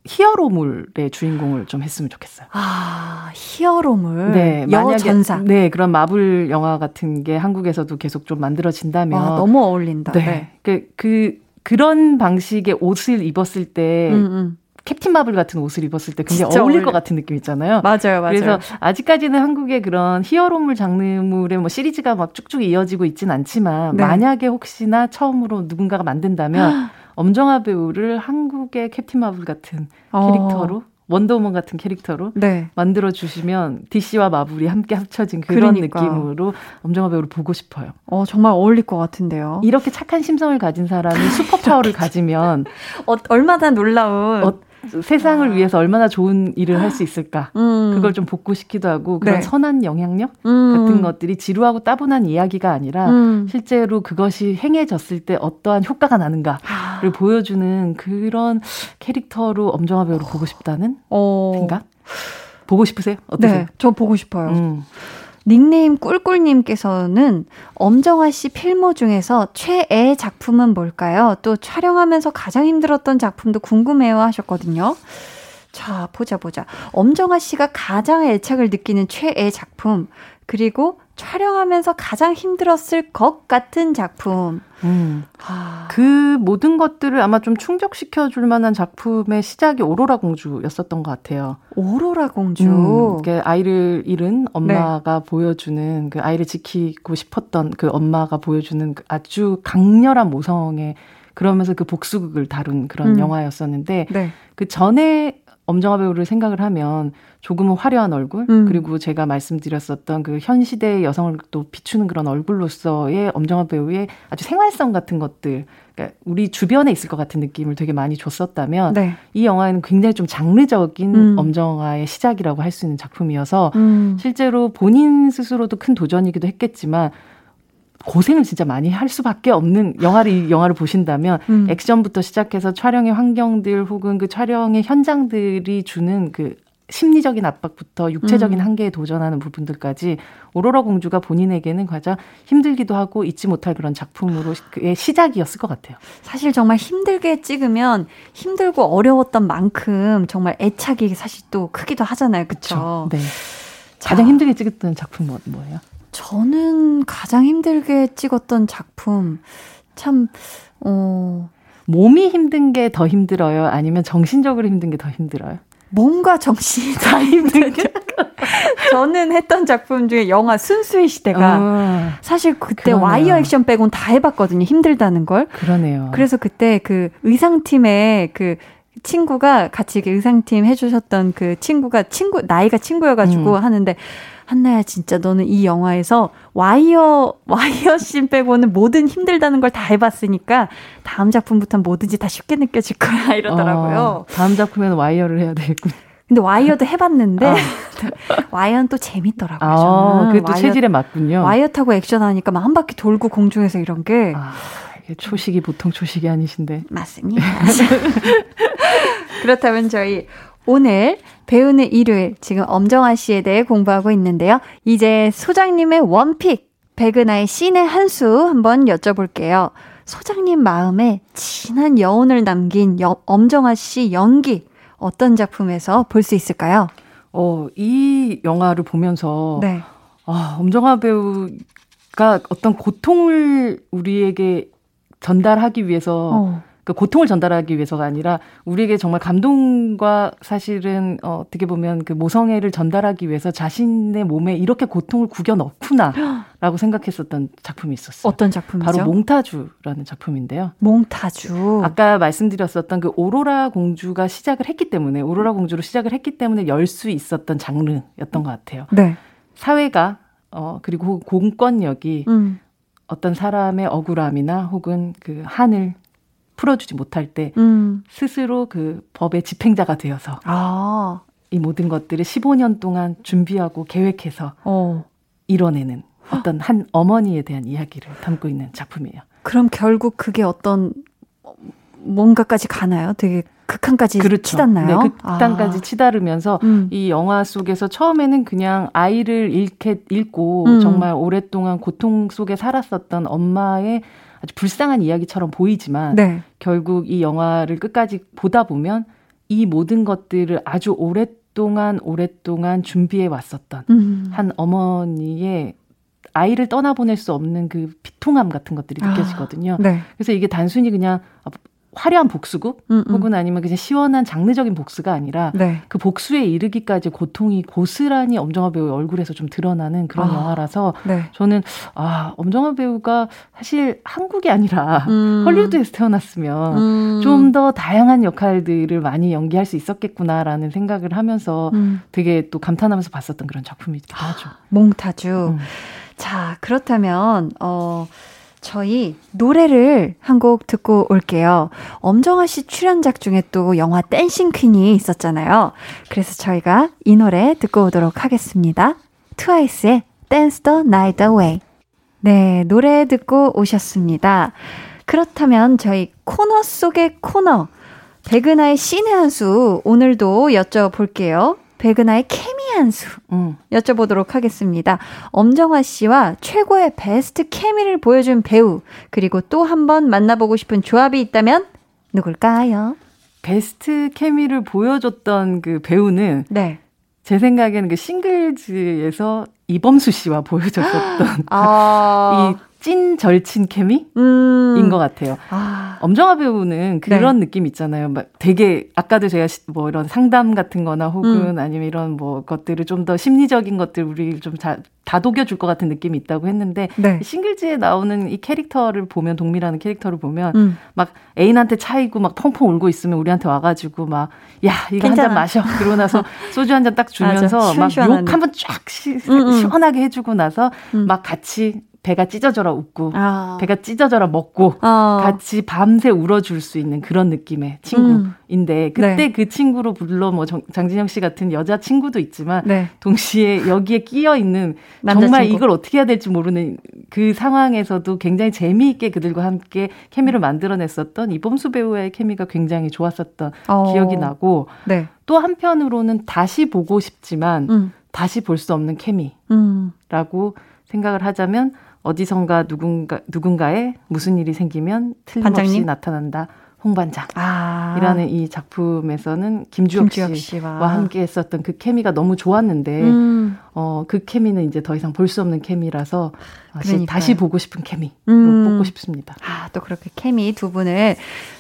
히어로물의 주인공을 좀 했으면 좋겠어요. 아, 히어로물. 네, 여전사. 네, 그런 마블 영화 같은 게 한국에서도 계속 좀 만들어진다면 아, 너무 어울린다. 네. 네. 그, 그 그런 방식의 옷을 입었을 때 음, 음. 캡틴 마블 같은 옷을 입었을 때 굉장히 어울릴 어울려. 것 같은 느낌 있잖아요. 맞아요, 맞아요. 그래서 아직까지는 한국의 그런 히어로물 장르물의 뭐 시리즈가 막 쭉쭉 이어지고 있진 않지만 네. 만약에 혹시나 처음으로 누군가가 만든다면 (gasps) 엄정화 배우를 한국의 캡틴 마블 같은 어. 캐릭터로 원더우먼 같은 캐릭터로 네. 만들어 주시면 DC와 마블이 함께 합쳐진 그런 그러니까. 느낌으로 엄정화 배우를 보고 싶어요. 어 정말 어울릴 것 같은데요. 이렇게 착한 심성을 가진 사람이 (laughs) 슈퍼 파워를 가지면 어, 얼마나 놀라운 어, 세상을 아. 위해서 얼마나 좋은 일을 할 수 있을까. 음. 그걸 좀 복구 시키도 하고 그런 네. 선한 영향력 음. 같은 것들이 지루하고 따분한 이야기가 아니라 음. 실제로 그것이 행해졌을 때 어떠한 효과가 나는가를 아. 보여주는 그런 캐릭터로 엄정화 배우를 보고 싶다는 어. 생각? 보고 싶으세요? 어떠세요? 네, 저 보고 싶어요. 음. 닉네임 꿀꿀님께서는 엄정화 씨 필모 중에서 최애 작품은 뭘까요? 또 촬영하면서 가장 힘들었던 작품도 궁금해요 하셨거든요. 자, 보자, 보자. 엄정화 씨가 가장 애착을 느끼는 최애 작품, 그리고 촬영하면서 가장 힘들었을 것 같은 작품. 음. 아. 그 모든 것들을 아마 좀 충족시켜 줄 만한 작품의 시작이 오로라 공주였었던 것 같아요. 오로라 공주. 음, 아이를 잃은 엄마가 네. 보여주는 그 아이를 지키고 싶었던 그 엄마가 보여주는 그 아주 강렬한 모성의 그러면서 그 복수극을 다룬 그런 음. 영화였었는데 네. 그 전에 엄정화 배우를 생각을 하면 조금은 화려한 얼굴 음. 그리고 제가 말씀드렸었던 그 현 시대의 여성을 또 비추는 그런 얼굴로서의 엄정화 배우의 아주 생활성 같은 것들 그러니까 우리 주변에 있을 것 같은 느낌을 되게 많이 줬었다면 네. 이 영화에는 굉장히 좀 장르적인 음. 엄정화의 시작이라고 할 수 있는 작품이어서 음. 실제로 본인 스스로도 큰 도전이기도 했겠지만 고생을 진짜 많이 할 수밖에 없는 영화를 이 영화를 보신다면 음. 액션부터 시작해서 촬영의 환경들 혹은 그 촬영의 현장들이 주는 그 심리적인 압박부터 육체적인 음. 한계에 도전하는 부분들까지 오로라 공주가 본인에게는 가장 힘들기도 하고 잊지 못할 그런 작품으로 의 시작이었을 것 같아요. 사실 정말 힘들게 찍으면 힘들고 어려웠던 만큼 정말 애착이 사실 또 크기도 하잖아요. 그렇죠? 네. 가장 힘들게 찍었던 작품 뭐, 뭐예요? 저는 가장 힘들게 찍었던 작품 참 어. 몸이 힘든 게 더 힘들어요? 아니면 정신적으로 힘든 게 더 힘들어요? 몸과 정신이 (laughs) 다 힘든 게. (laughs) 저는 했던 작품 중에 영화 순수의 시대가 어, 사실 그때 그러네요. 와이어 액션 빼곤 다 해봤거든요. 힘들다는 걸. 그러네요. 그래서 그때 그 의상팀의 그 친구가 같이 의상팀 해주셨던 그 친구가 친구 나이가 친구여가지고 음. 하는데 한나야 진짜 너는 이 영화에서 와이어 와이어 씬 빼고는 모든 힘들다는 걸 다 해봤으니까 다음 작품부터는 뭐든지 다 쉽게 느껴질 거야 (laughs) 이러더라고요. 어, 다음 작품에는 와이어를 해야 되겠군. 근데 와이어도 해봤는데 어. (laughs) 와이어는 또 재밌더라고요. 아, 그게 또 와이어, 체질에 맞군요. 와이어 타고 액션하니까 막 한 바퀴 돌고 공중에서 이런 게 아, 초식이 보통 초식이 아니신데 맞습니다. (laughs) 그렇다면 저희 오늘 배우는 일요일 지금 엄정화 씨에 대해 공부하고 있는데요. 이제 소장님의 원픽 백은하의 씬의 한 수 한번 여쭤볼게요. 소장님 마음에 진한 여운을 남긴 여, 엄정화 씨 연기 어떤 작품에서 볼 수 있을까요? 어, 이 영화를 보면서 네. 아, 엄정화 배우가 어떤 고통을 우리에게 전달하기 위해서 어. 그 고통을 전달하기 위해서가 아니라 우리에게 정말 감동과 사실은 어, 어떻게 보면 그 모성애를 전달하기 위해서 자신의 몸에 이렇게 고통을 구겨 넣구나라고 (gasps) 생각했었던 작품이 있었어요. 어떤 작품이죠? 바로 몽타주라는 작품인데요. 몽타주. 아까 말씀드렸었던 그 오로라 공주가 시작을 했기 때문에 오로라 공주로 시작을 했기 때문에 열 수 있었던 장르였던 것 같아요. 네. 사회가 어 그리고 공권력이 음. 어떤 사람의 억울함이나 혹은 그 한을 풀어주지 못할 때 음. 스스로 그 법의 집행자가 되어서 아. 이 모든 것들을 15년 동안 준비하고 계획해서 어. 이뤄내는 어떤 한 어머니에 대한 이야기를 담고 있는 작품이에요. 그럼 결국 그게 어떤 뭔가까지 가나요? 되게 극한까지 그렇죠. 치닫나요? 네, 극한까지 아. 치달으면서 음. 이 영화 속에서 처음에는 그냥 아이를 잃게 잃고 음. 정말 오랫동안 고통 속에 살았었던 엄마의 아주 불쌍한 이야기처럼 보이지만 네. 결국 이 영화를 끝까지 보다 보면 이 모든 것들을 아주 오랫동안 오랫동안 준비해 왔었던 음. 한 어머니의 아이를 떠나보낼 수 없는 그 비통함 같은 것들이 아, 느껴지거든요. 아, 네. 그래서 이게 단순히 그냥 화려한 복수극 음, 음. 혹은 아니면 그냥 시원한 장르적인 복수가 아니라 네. 그 복수에 이르기까지 고통이 고스란히 엄정화 배우의 얼굴에서 좀 드러나는 그런 아, 영화라서 네. 저는 아 엄정화 배우가 사실 한국이 아니라 음. 헐리우드에서 태어났으면 음. 좀더 다양한 역할들을 많이 연기할 수 있었겠구나라는 생각을 하면서 음. 되게 또 감탄하면서 봤었던 그런 작품이기도 하죠. 몽타주. 음. 자 그렇다면 어. 저희 노래를 한 곡 듣고 올게요. 엄정화 씨 출연작 중에 또 영화 댄싱 퀸이 있었잖아요. 그래서 저희가 이 노래 듣고 오도록 하겠습니다. 트와이스의 Dance the Night Away. 네, 노래 듣고 오셨습니다. 그렇다면 저희 코너 속의 코너, 백은하의 신의 한 수 오늘도 여쭤볼게요. 백은하의 케미 한 수, 음, 여쭤보도록 하겠습니다. 엄정화 씨와 최고의 베스트 케미를 보여준 배우, 그리고 또 한 번 만나보고 싶은 조합이 있다면 누굴까요? 베스트 케미를 보여줬던 그 배우는 네. 제 생각에는 그 싱글즈에서 이범수 씨와 보여줬었던 (gasps) 아... (laughs) 이 찐 절친 케미인 음. 것 같아요. 아. 엄정화 배우는 그런 네. 느낌 있잖아요. 막 되게 아까도 제가 뭐 이런 상담 같은 거나 혹은 음. 아니면 이런 뭐 것들을 좀 더 심리적인 것들 우리 좀 자, 다독여 줄 것 같은 느낌이 있다고 했는데 네. 싱글즈에 나오는 이 캐릭터를 보면 동미라는 캐릭터를 보면 음. 막 애인한테 차이고 막 펑펑 울고 있으면 우리한테 와가지고 막 야 이거 한 잔 마셔 그러고 나서 (laughs) 소주 한 잔 딱 주면서 막 욕 한번 쫙 시, 음, 음. 시원하게 해주고 나서 음. 막 같이 배가 찢어져라 웃고 아. 배가 찢어져라 먹고 아. 같이 밤새 울어줄 수 있는 그런 느낌의 친구인데 음. 그때 네. 그 친구로 물론 뭐 정, 장진영 씨 같은 여자 친구도 있지만 네. 동시에 여기에 끼어 있는 정말 이걸 어떻게 해야 될지 모르는 그 상황에서도 굉장히 재미있게 그들과 함께 케미를 만들어냈었던 이범수 배우의 케미가 굉장히 좋았었던 어. 기억이 나고 네. 또 한편으로는 다시 보고 싶지만 음. 다시 볼 수 없는 케미라고 음. 생각을 하자면 어디선가 누군가 누군가에 무슨 일이 생기면 틀림없이 반장님? 나타난다. 홍반장. 아. 이라는 이 작품에서는 김주혁, 김주혁 씨와. 씨와 함께 했었던 그 케미가 너무 좋았는데, 음. 어, 그 케미는 이제 더 이상 볼 수 없는 케미라서 다시, 다시 보고 싶은 케미로 음. 뽑고 싶습니다. 아, 또 그렇게 케미 두 분을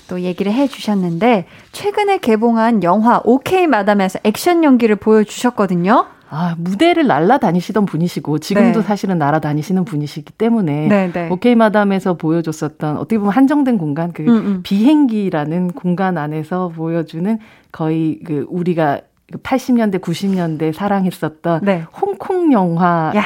또 얘기를 해 주셨는데, 최근에 개봉한 영화 오케이 마담에서 액션 연기를 보여주셨거든요. 아, 무대를 날아다니시던 분이시고 지금도 네. 사실은 날아다니시는 분이시기 때문에 네, 네. 오케이 마담에서 보여줬었던 어떻게 보면 한정된 공간 그 음, 음. 비행기라는 공간 안에서 보여주는 거의 그 우리가 80년대 90년대 사랑했었던 네. 홍콩 영화의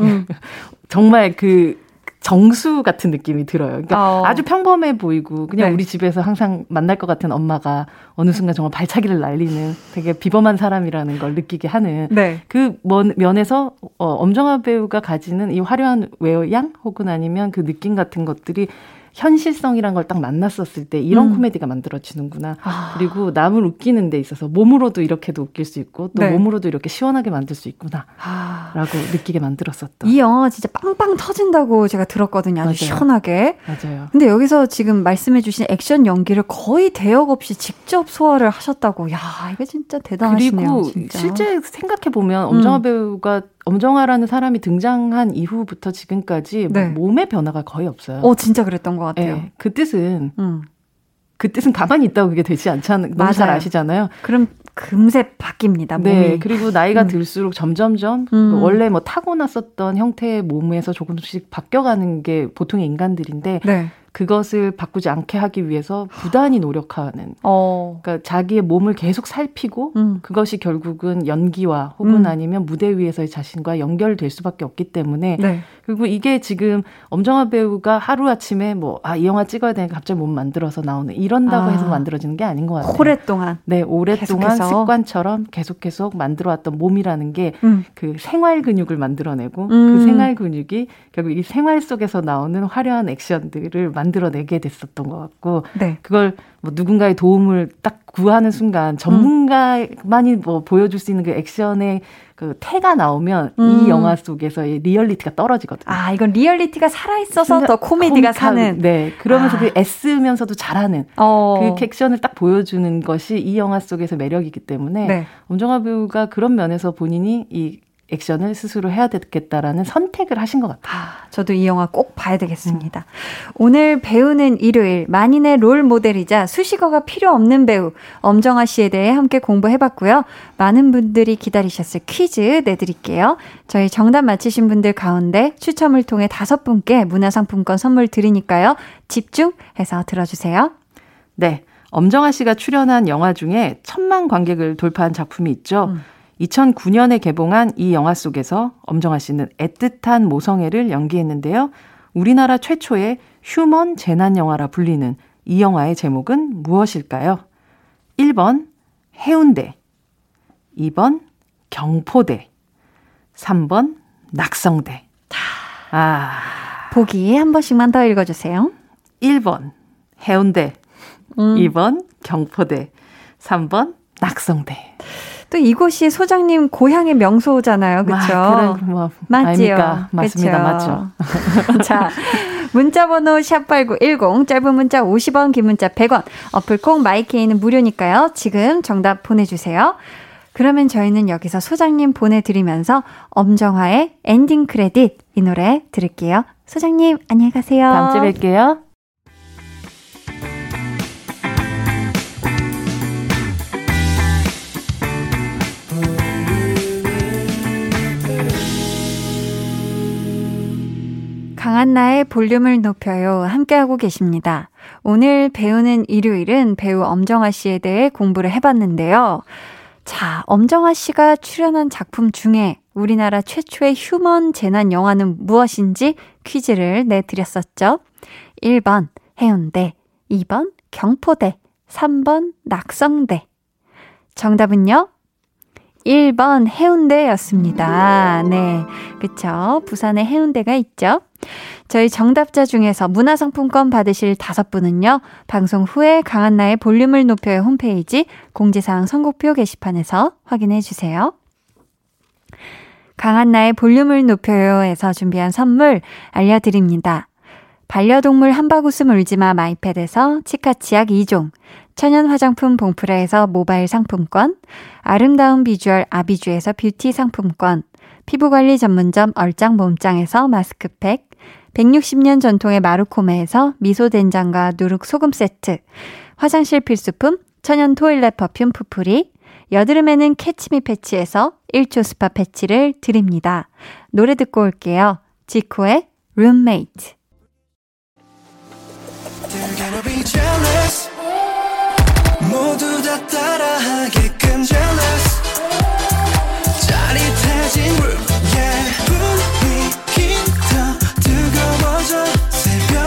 음. (laughs) 정말 그 정수 같은 느낌이 들어요. 그러니까 어. 아주 평범해 보이고 그냥 네. 우리 집에서 항상 만날 것 같은 엄마가 어느 순간 정말 발차기를 날리는 되게 비범한 사람이라는 걸 느끼게 하는 네. 그 면에서 어, 엄정화 배우가 가지는 이 화려한 외양 혹은 아니면 그 느낌 같은 것들이 현실성이란 걸 딱 만났었을 때 이런 음. 코미디가 만들어지는구나. 아. 그리고 남을 웃기는 데 있어서 몸으로도 이렇게도 웃길 수 있고 또 네. 몸으로도 이렇게 시원하게 만들 수 있구나. 아. 라고 느끼게 만들었었던. 이 영화 진짜 빵빵 터진다고 제가 들었거든요. 아주 맞아요. 시원하게. 맞아요. 근데 여기서 지금 말씀해 주신 액션 연기를 거의 대역 없이 직접 소화를 하셨다고. 야, 이게 진짜 대단하시네요. 그리고 진짜. 실제 생각해 보면 엄정화 음. 배우가 엄정화라는 사람이 등장한 이후부터 지금까지 네. 몸의 변화가 거의 없어요. 어, 진짜 그랬던 것 같아요. 네, 그 뜻은 음. 그 뜻은 가만히 있다고 그게 되지 않잖아요. 너무 잘 아시잖아요. 그럼 금세 바뀝니다. 몸이. 네, 그리고 나이가 음. 들수록 점점점 음. 원래 뭐 타고났었던 형태의 몸에서 조금씩 바뀌어가는 게 보통의 인간들인데 네. 그것을 바꾸지 않게 하기 위해서 부단히 노력하는. 어. 그러니까 자기의 몸을 계속 살피고 음. 그것이 결국은 연기와 혹은 음. 아니면 무대 위에서의 자신과 연결될 수밖에 없기 때문에 네. 그리고 이게 지금 엄정화 배우가 하루 아침에 뭐 아 이 영화 찍어야 되니까 갑자기 몸 만들어서 나오는 이런다고 아. 해서 만들어지는 게 아닌 것 같아요. 오랫동안. 네, 오랫동안 계속해서. 습관처럼 계속 계속 만들어왔던 몸이라는 게그 음. 그 생활 근육을 만들어내고 그 음. 생활 근육이 결국 이 생활 속에서 나오는 화려한 액션들을 만들어내게 됐었던 것 같고 네. 그걸 뭐 누군가의 도움을 딱 구하는 순간 전문가만이 뭐 보여줄 수 있는 그 액션의 그 태가 나오면 음. 이 영화 속에서의 리얼리티가 떨어지거든요. 아, 이건 리얼리티가 살아있어서 더 코미디가 사는. 네. 그러면서 아. 그 애쓰면서도 잘하는 어. 그 액션을 딱 보여주는 것이 이 영화 속에서 매력이기 때문에 네. 엄정화 배우가 그런 면에서 본인이 이 액션을 스스로 해야 되겠다라는 선택을 하신 것 같아요. 아, 저도 이 영화 꼭 봐야 되겠습니다. 음. 오늘 배우는 일요일 만인의 롤 모델이자 수식어가 필요 없는 배우 엄정아 씨에 대해 함께 공부해봤고요. 많은 분들이 기다리셨을 퀴즈 내드릴게요. 저희 정답 맞히신 분들 가운데 추첨을 통해 다섯 분께 문화상품권 선물 드리니까요. 집중해서 들어주세요. 네. 엄정아 씨가 출연한 영화 중에 천만 관객을 돌파한 작품이 있죠. 음. 2009년에 개봉한 이 영화 속에서 엄정화 씨는 애틋한 모성애를 연기했는데요. 우리나라 최초의 휴먼 재난 영화라 불리는 이 영화의 제목은 무엇일까요? 1번 해운대 2번 경포대 3번 낙성대 아 보기 한 번씩만 더 읽어주세요. 1번 해운대 음. 2번 경포대 3번 낙성대 또 이곳이 소장님 고향의 명소잖아요. 그렇죠? 아, 뭐, 맞지요. 맞습니다. 그쵸? 맞죠. (laughs) 자, 문자 번호 샵8910 짧은 문자 50원, 긴 문자 100원. 어플 콩 마이케이는 무료니까요. 지금 정답 보내 주세요. 그러면 저희는 여기서 소장님 보내드리면서 엄정화의 엔딩 크레딧 이 노래 들을게요. 소장님, 안녕히 가세요. 다음 주에 뵐게요. 강한나의 볼륨을 높여요. 함께하고 계십니다. 오늘 배우는 일요일은 배우 엄정화 씨에 대해 공부를 해봤는데요. 자, 엄정화 씨가 출연한 작품 중에 우리나라 최초의 휴먼 재난 영화는 무엇인지 퀴즈를 내드렸었죠. 1번 해운대, 2번 경포대, 3번 낙성대. 정답은요? 1번 해운대였습니다. 네. 그쵸. 부산에 해운대가 있죠. 저희 정답자 중에서 문화상품권 받으실 다섯 분은요, 방송 후에 강한나의 볼륨을 높여요 홈페이지 공지사항 선곡표 게시판에서 확인해 주세요. 강한나의 볼륨을 높여요에서 준비한 선물 알려드립니다. 반려동물 한바구스 물지마 마이패드에서 치카치약 2종, 천연 화장품 봉프레에서 모바일 상품권, 아름다운 비주얼 아비주에서 뷰티 상품권, 피부관리 전문점 얼짱 몸짱에서 마스크팩, 160년 전통의 마루코메에서 미소된장과 누룩소금 세트, 화장실 필수품 천연 toilet perfume 푸풀이, 여드름에는 캐치미 패치에서 1초 스파 패치를 드립니다. 노래 듣고 올게요. 지코의 룸메이트. 모두 다 따라하게끔 jealous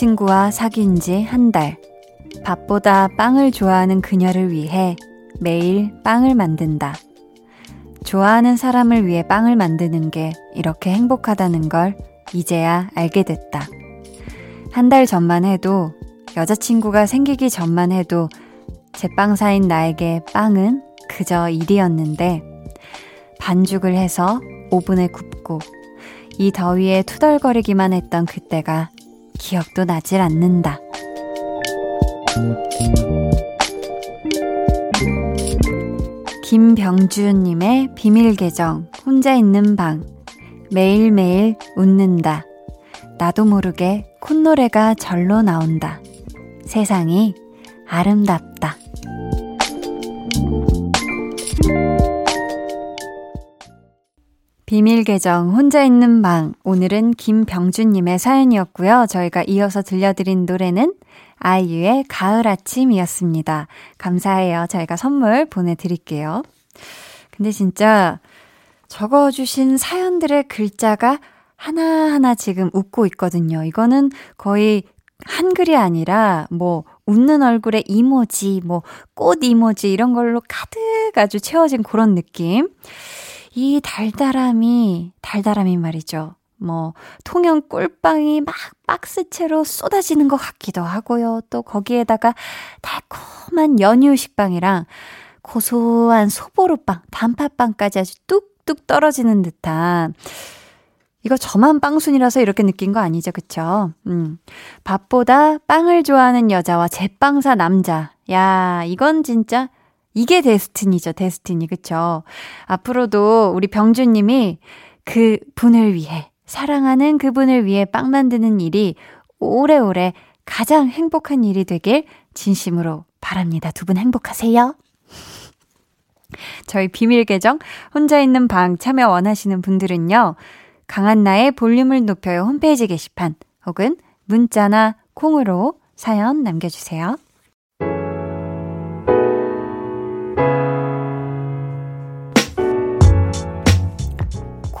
여자친구와 사귄 지 한 달. 밥보다 빵을 좋아하는 그녀를 위해 매일 빵을 만든다. 좋아하는 사람을 위해 빵을 만드는 게 이렇게 행복하다는 걸 이제야 알게 됐다. 한 달 전만 해도 여자친구가 생기기 전만 해도 제빵사인 나에게 빵은 그저 일이었는데 반죽을 해서 오븐에 굽고 이 더위에 투덜거리기만 했던 그때가 기억도 나질 않는다. 김병주님의 비밀 계정, 혼자 있는 방. 매일매일 웃는다. 나도 모르게 콧노래가 절로 나온다. 세상이 아름답다. 비밀 계정 혼자 있는 방 오늘은 김병준님의 사연이었고요. 저희가 이어서 들려드린 노래는 아이유의 가을 아침이었습니다. 감사해요. 저희가 선물 보내드릴게요. 근데 진짜 적어주신 사연들의 글자가 하나하나 지금 웃고 있거든요. 이거는 거의 한글이 아니라 뭐 웃는 얼굴에 이모지, 뭐 꽃 이모지 이런 걸로 가득 아주 채워진 그런 느낌. 이 달달함이, 달달함이 말이죠. 뭐, 통영 꿀빵이 막 박스채로 쏟아지는 것 같기도 하고요. 또 거기에다가 달콤한 연유 식빵이랑 고소한 소보루빵, 단팥빵까지 아주 뚝뚝 떨어지는 듯한 이거 저만 빵순이라서 이렇게 느낀 거 아니죠, 그쵸? 음. 밥보다 빵을 좋아하는 여자와 제빵사 남자. 야, 이건 진짜 이게 데스티니죠, 데스티니. 그쵸? 앞으로도 우리 병주님이 그 분을 위해, 사랑하는 그분을 위해 빵 만드는 일이 오래오래 가장 행복한 일이 되길 진심으로 바랍니다. 두 분 행복하세요. 저희 비밀 계정 혼자 있는 방 참여 원하시는 분들은요. 강한나의 볼륨을 높여요 홈페이지 게시판 혹은 문자나 콩으로 사연 남겨주세요.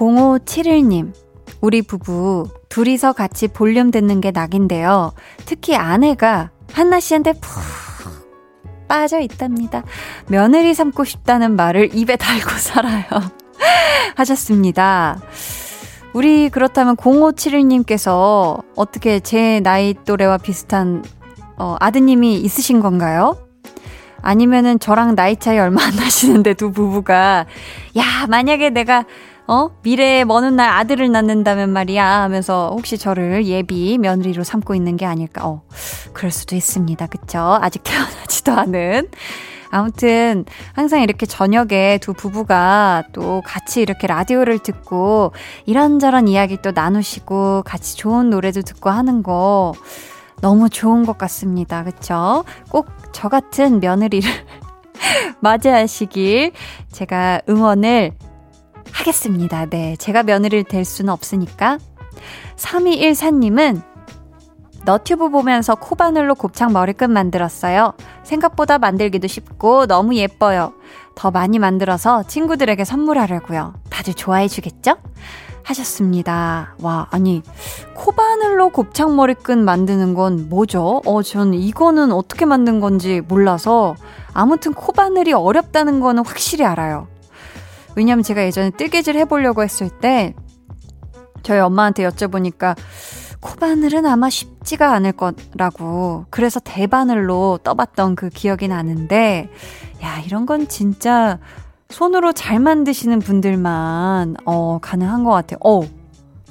0571님, 우리 부부 둘이서 같이 볼륨 듣는 게 낙인데요. 특히 아내가 한나 씨한테 푹 빠져 있답니다. 며느리 삼고 싶다는 말을 입에 달고 (laughs) 살아요. 하셨습니다. 우리 그렇다면 0571님께서 어떻게 제 나이 또래와 비슷한 어, 아드님이 있으신 건가요? 아니면은 저랑 나이 차이 얼마 안 나시는데 두 부부가 야 만약에 내가 어? 미래에 먼날 아들을 낳는다면 말이야 하면서 혹시 저를 예비 며느리로 삼고 있는 게 아닐까? 어 그럴 수도 있습니다. 그쵸? 아직 (laughs) 태어나지도 않은. 아무튼 항상 이렇게 저녁에 두 부부가 또 같이 이렇게 라디오를 듣고 이런저런 이야기 또 나누시고 같이 좋은 노래도 듣고 하는 거 너무 좋은 것 같습니다. 그쵸? 꼭 저 같은 며느리를 (laughs) 맞이하시길 제가 응원을 하겠습니다. 네. 제가 며느리를 될 수는 없으니까. 3214님은 너튜브 보면서 코바늘로 곱창 머리끝 만들었어요. 생각보다 만들기도 쉽고 너무 예뻐요. 더 많이 만들어서 친구들에게 선물하려고요. 다들 좋아해 주겠죠? 하셨습니다. 와, 아니, 코바늘로 곱창 머리끈 만드는 건 뭐죠? 어, 전 이거는 어떻게 만든 건지 몰라서 아무튼 코바늘이 어렵다는 거는 확실히 알아요. 왜냐면 제가 예전에 뜨개질 해보려고 했을 때 저희 엄마한테 여쭤보니까 코바늘은 아마 쉽지가 않을 거라고. 그래서 대바늘로 떠봤던 그 기억이 나는데, 야, 이런 건 진짜 손으로 잘 만드시는 분들만, 어, 가능한 것 같아요. 어,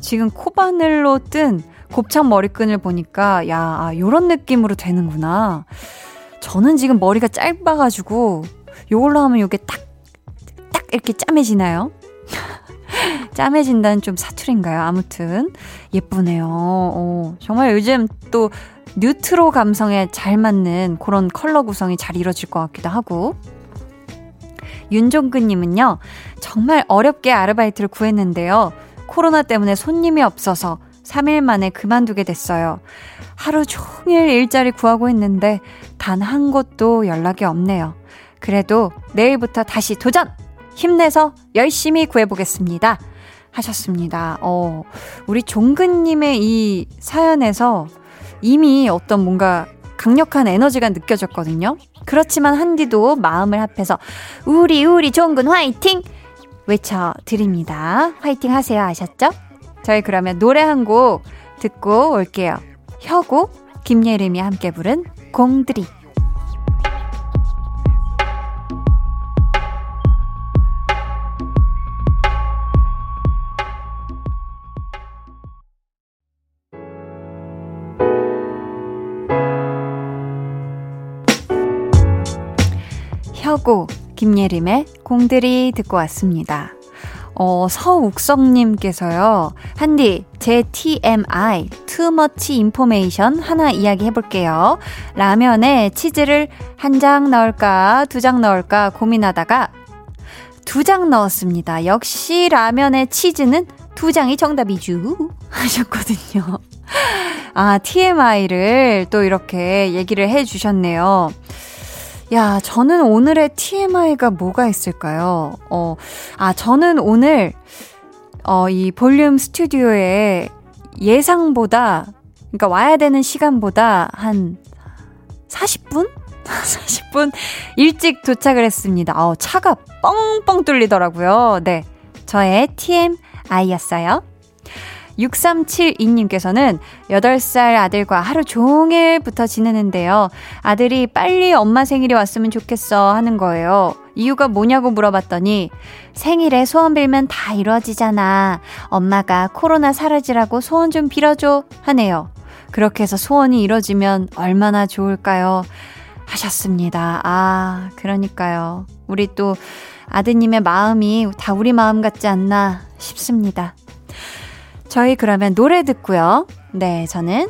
지금 코바늘로 뜬 곱창 머리끈을 보니까, 야, 아, 요런 느낌으로 되는구나. 저는 지금 머리가 짧아가지고, 요걸로 하면 요게 딱, 딱 이렇게 짜매지나요? (laughs) 짬해진다는 좀 사투리인가요? 아무튼 예쁘네요. 어, 정말 요즘 또 뉴트로 감성에 잘 맞는 그런 컬러 구성이 잘 이루어질 것 같기도 하고. 윤종근님은요, 정말 어렵게 아르바이트를 구했는데요. 코로나 때문에 손님이 없어서 3일 만에 그만두게 됐어요. 하루 종일 일자리 구하고 있는데 단 한 곳도 연락이 없네요. 그래도 내일부터 다시 도전! 힘내서 열심히 구해보겠습니다. 하셨습니다. 어, 우리 종근님의 이 사연에서 이미 어떤 뭔가 강력한 에너지가 느껴졌거든요. 그렇지만 한디도 마음을 합해서 우리 우리 종근 화이팅 외쳐드립니다. 화이팅 하세요 아셨죠? 저희 그러면 노래 한 곡 듣고 올게요. 혁우 김예림이 함께 부른 공들이 혁오, 김예림의 공들이 듣고 왔습니다. 어, 서욱성님께서요, 한디, 제 TMI, too much information 하나 이야기 해볼게요. 라면에 치즈를 한 장 넣을까, 두 장 넣을까 고민하다가 두 장 넣었습니다. 역시 라면에 치즈는 두 장이 정답이죠. 하셨거든요. 아, TMI를 또 이렇게 얘기를 해 주셨네요. 야, 저는 오늘의 TMI가 뭐가 있을까요? 어, 아, 저는 오늘, 어, 이 볼륨 스튜디오에 예상보다, 그러니까 와야 되는 시간보다 한 40분? 40분 (laughs) 일찍 도착을 했습니다. 어, 차가 뻥뻥 뚫리더라고요. 네. 저의 TMI였어요. 6372님께서는 8살 아들과 하루 종일 붙어 지내는데요. 아들이 빨리 엄마 생일이 왔으면 좋겠어 하는 거예요. 이유가 뭐냐고 물어봤더니 생일에 소원 빌면 다 이루어지잖아. 엄마가 코로나 사라지라고 소원 좀 빌어줘 하네요. 그렇게 해서 소원이 이루어지면 얼마나 좋을까요? 하셨습니다. 아, 그러니까요. 우리 또 아드님의 마음이 다 우리 마음 같지 않나 싶습니다. 저희 그러면 노래 듣고요. 네, 저는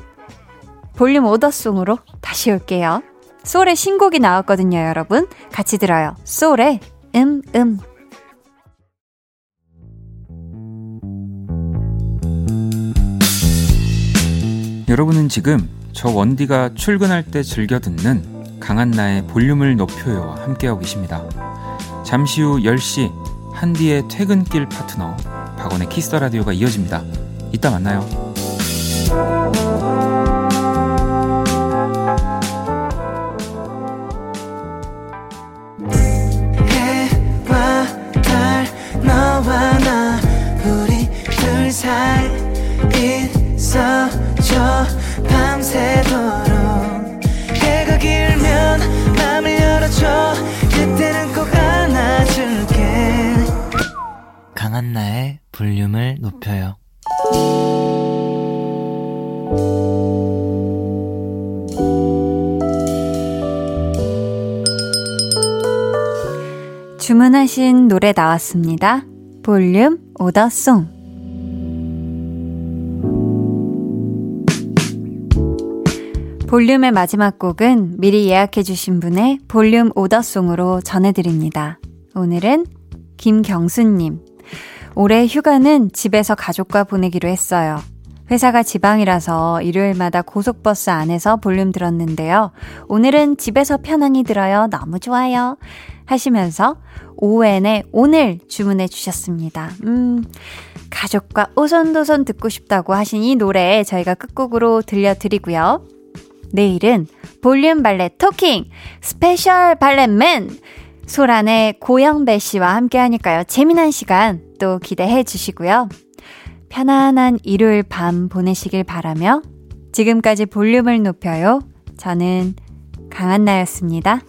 볼륨 오더송으로 다시 올게요. 소울의 신곡이 나왔거든요, 여러분. 같이 들어요. 소울의 음, 음. 여러분은 지금 저 원디가 출근할 때 즐겨 듣는 강한나의 볼륨을 높여요와 함께하고 계십니다. 잠시 후 10시 한디의 퇴근길 파트너 박원의 키스 더 라디오가 이어집니다. 이따 만나요. 강한나의 볼륨을 높여요. 주문하신 노래 나왔습니다. 볼륨 오더송. 볼륨의 마지막 곡은 미리 예약해주신 분의 볼륨 오더송으로 전해드립니다. 오늘은 김경수님. 올해 휴가는 집에서 가족과 보내기로 했어요. 회사가 지방이라서 일요일마다 고속버스 안에서 볼륨 들었는데요. 오늘은 집에서 편안히 들어요. 너무 좋아요. 하시면서 오웬의 오늘 주문해 주셨습니다. 음, 가족과 오손도손 듣고 싶다고 하신 이 노래 저희가 끝곡으로 들려드리고요. 내일은 볼륨 발레 talking special 발레맨 소란의 고영배 씨와 함께 하니까요. 재미난 시간 또 기대해 주시고요. 편안한 일요일 밤 보내시길 바라며 지금까지 볼륨을 높여요. 저는 강한나였습니다.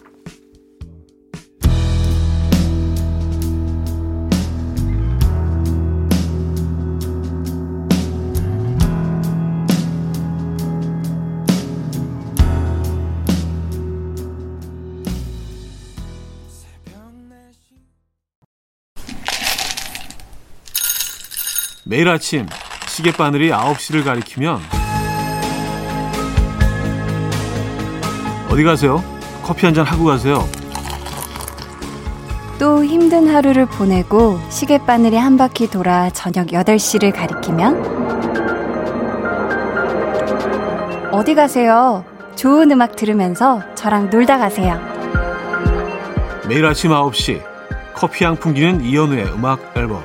매일 아침 시계바늘이 9시를 가리키면 어디 가세요? 커피 한 잔 하고 가세요. 또 힘든 하루를 보내고 시계바늘이 한 바퀴 돌아 저녁 8시를 가리키면 어디 가세요? 좋은 음악 들으면서 저랑 놀다 가세요. 매일 아침 9시 커피 향 풍기는 이연우의 음악 앨범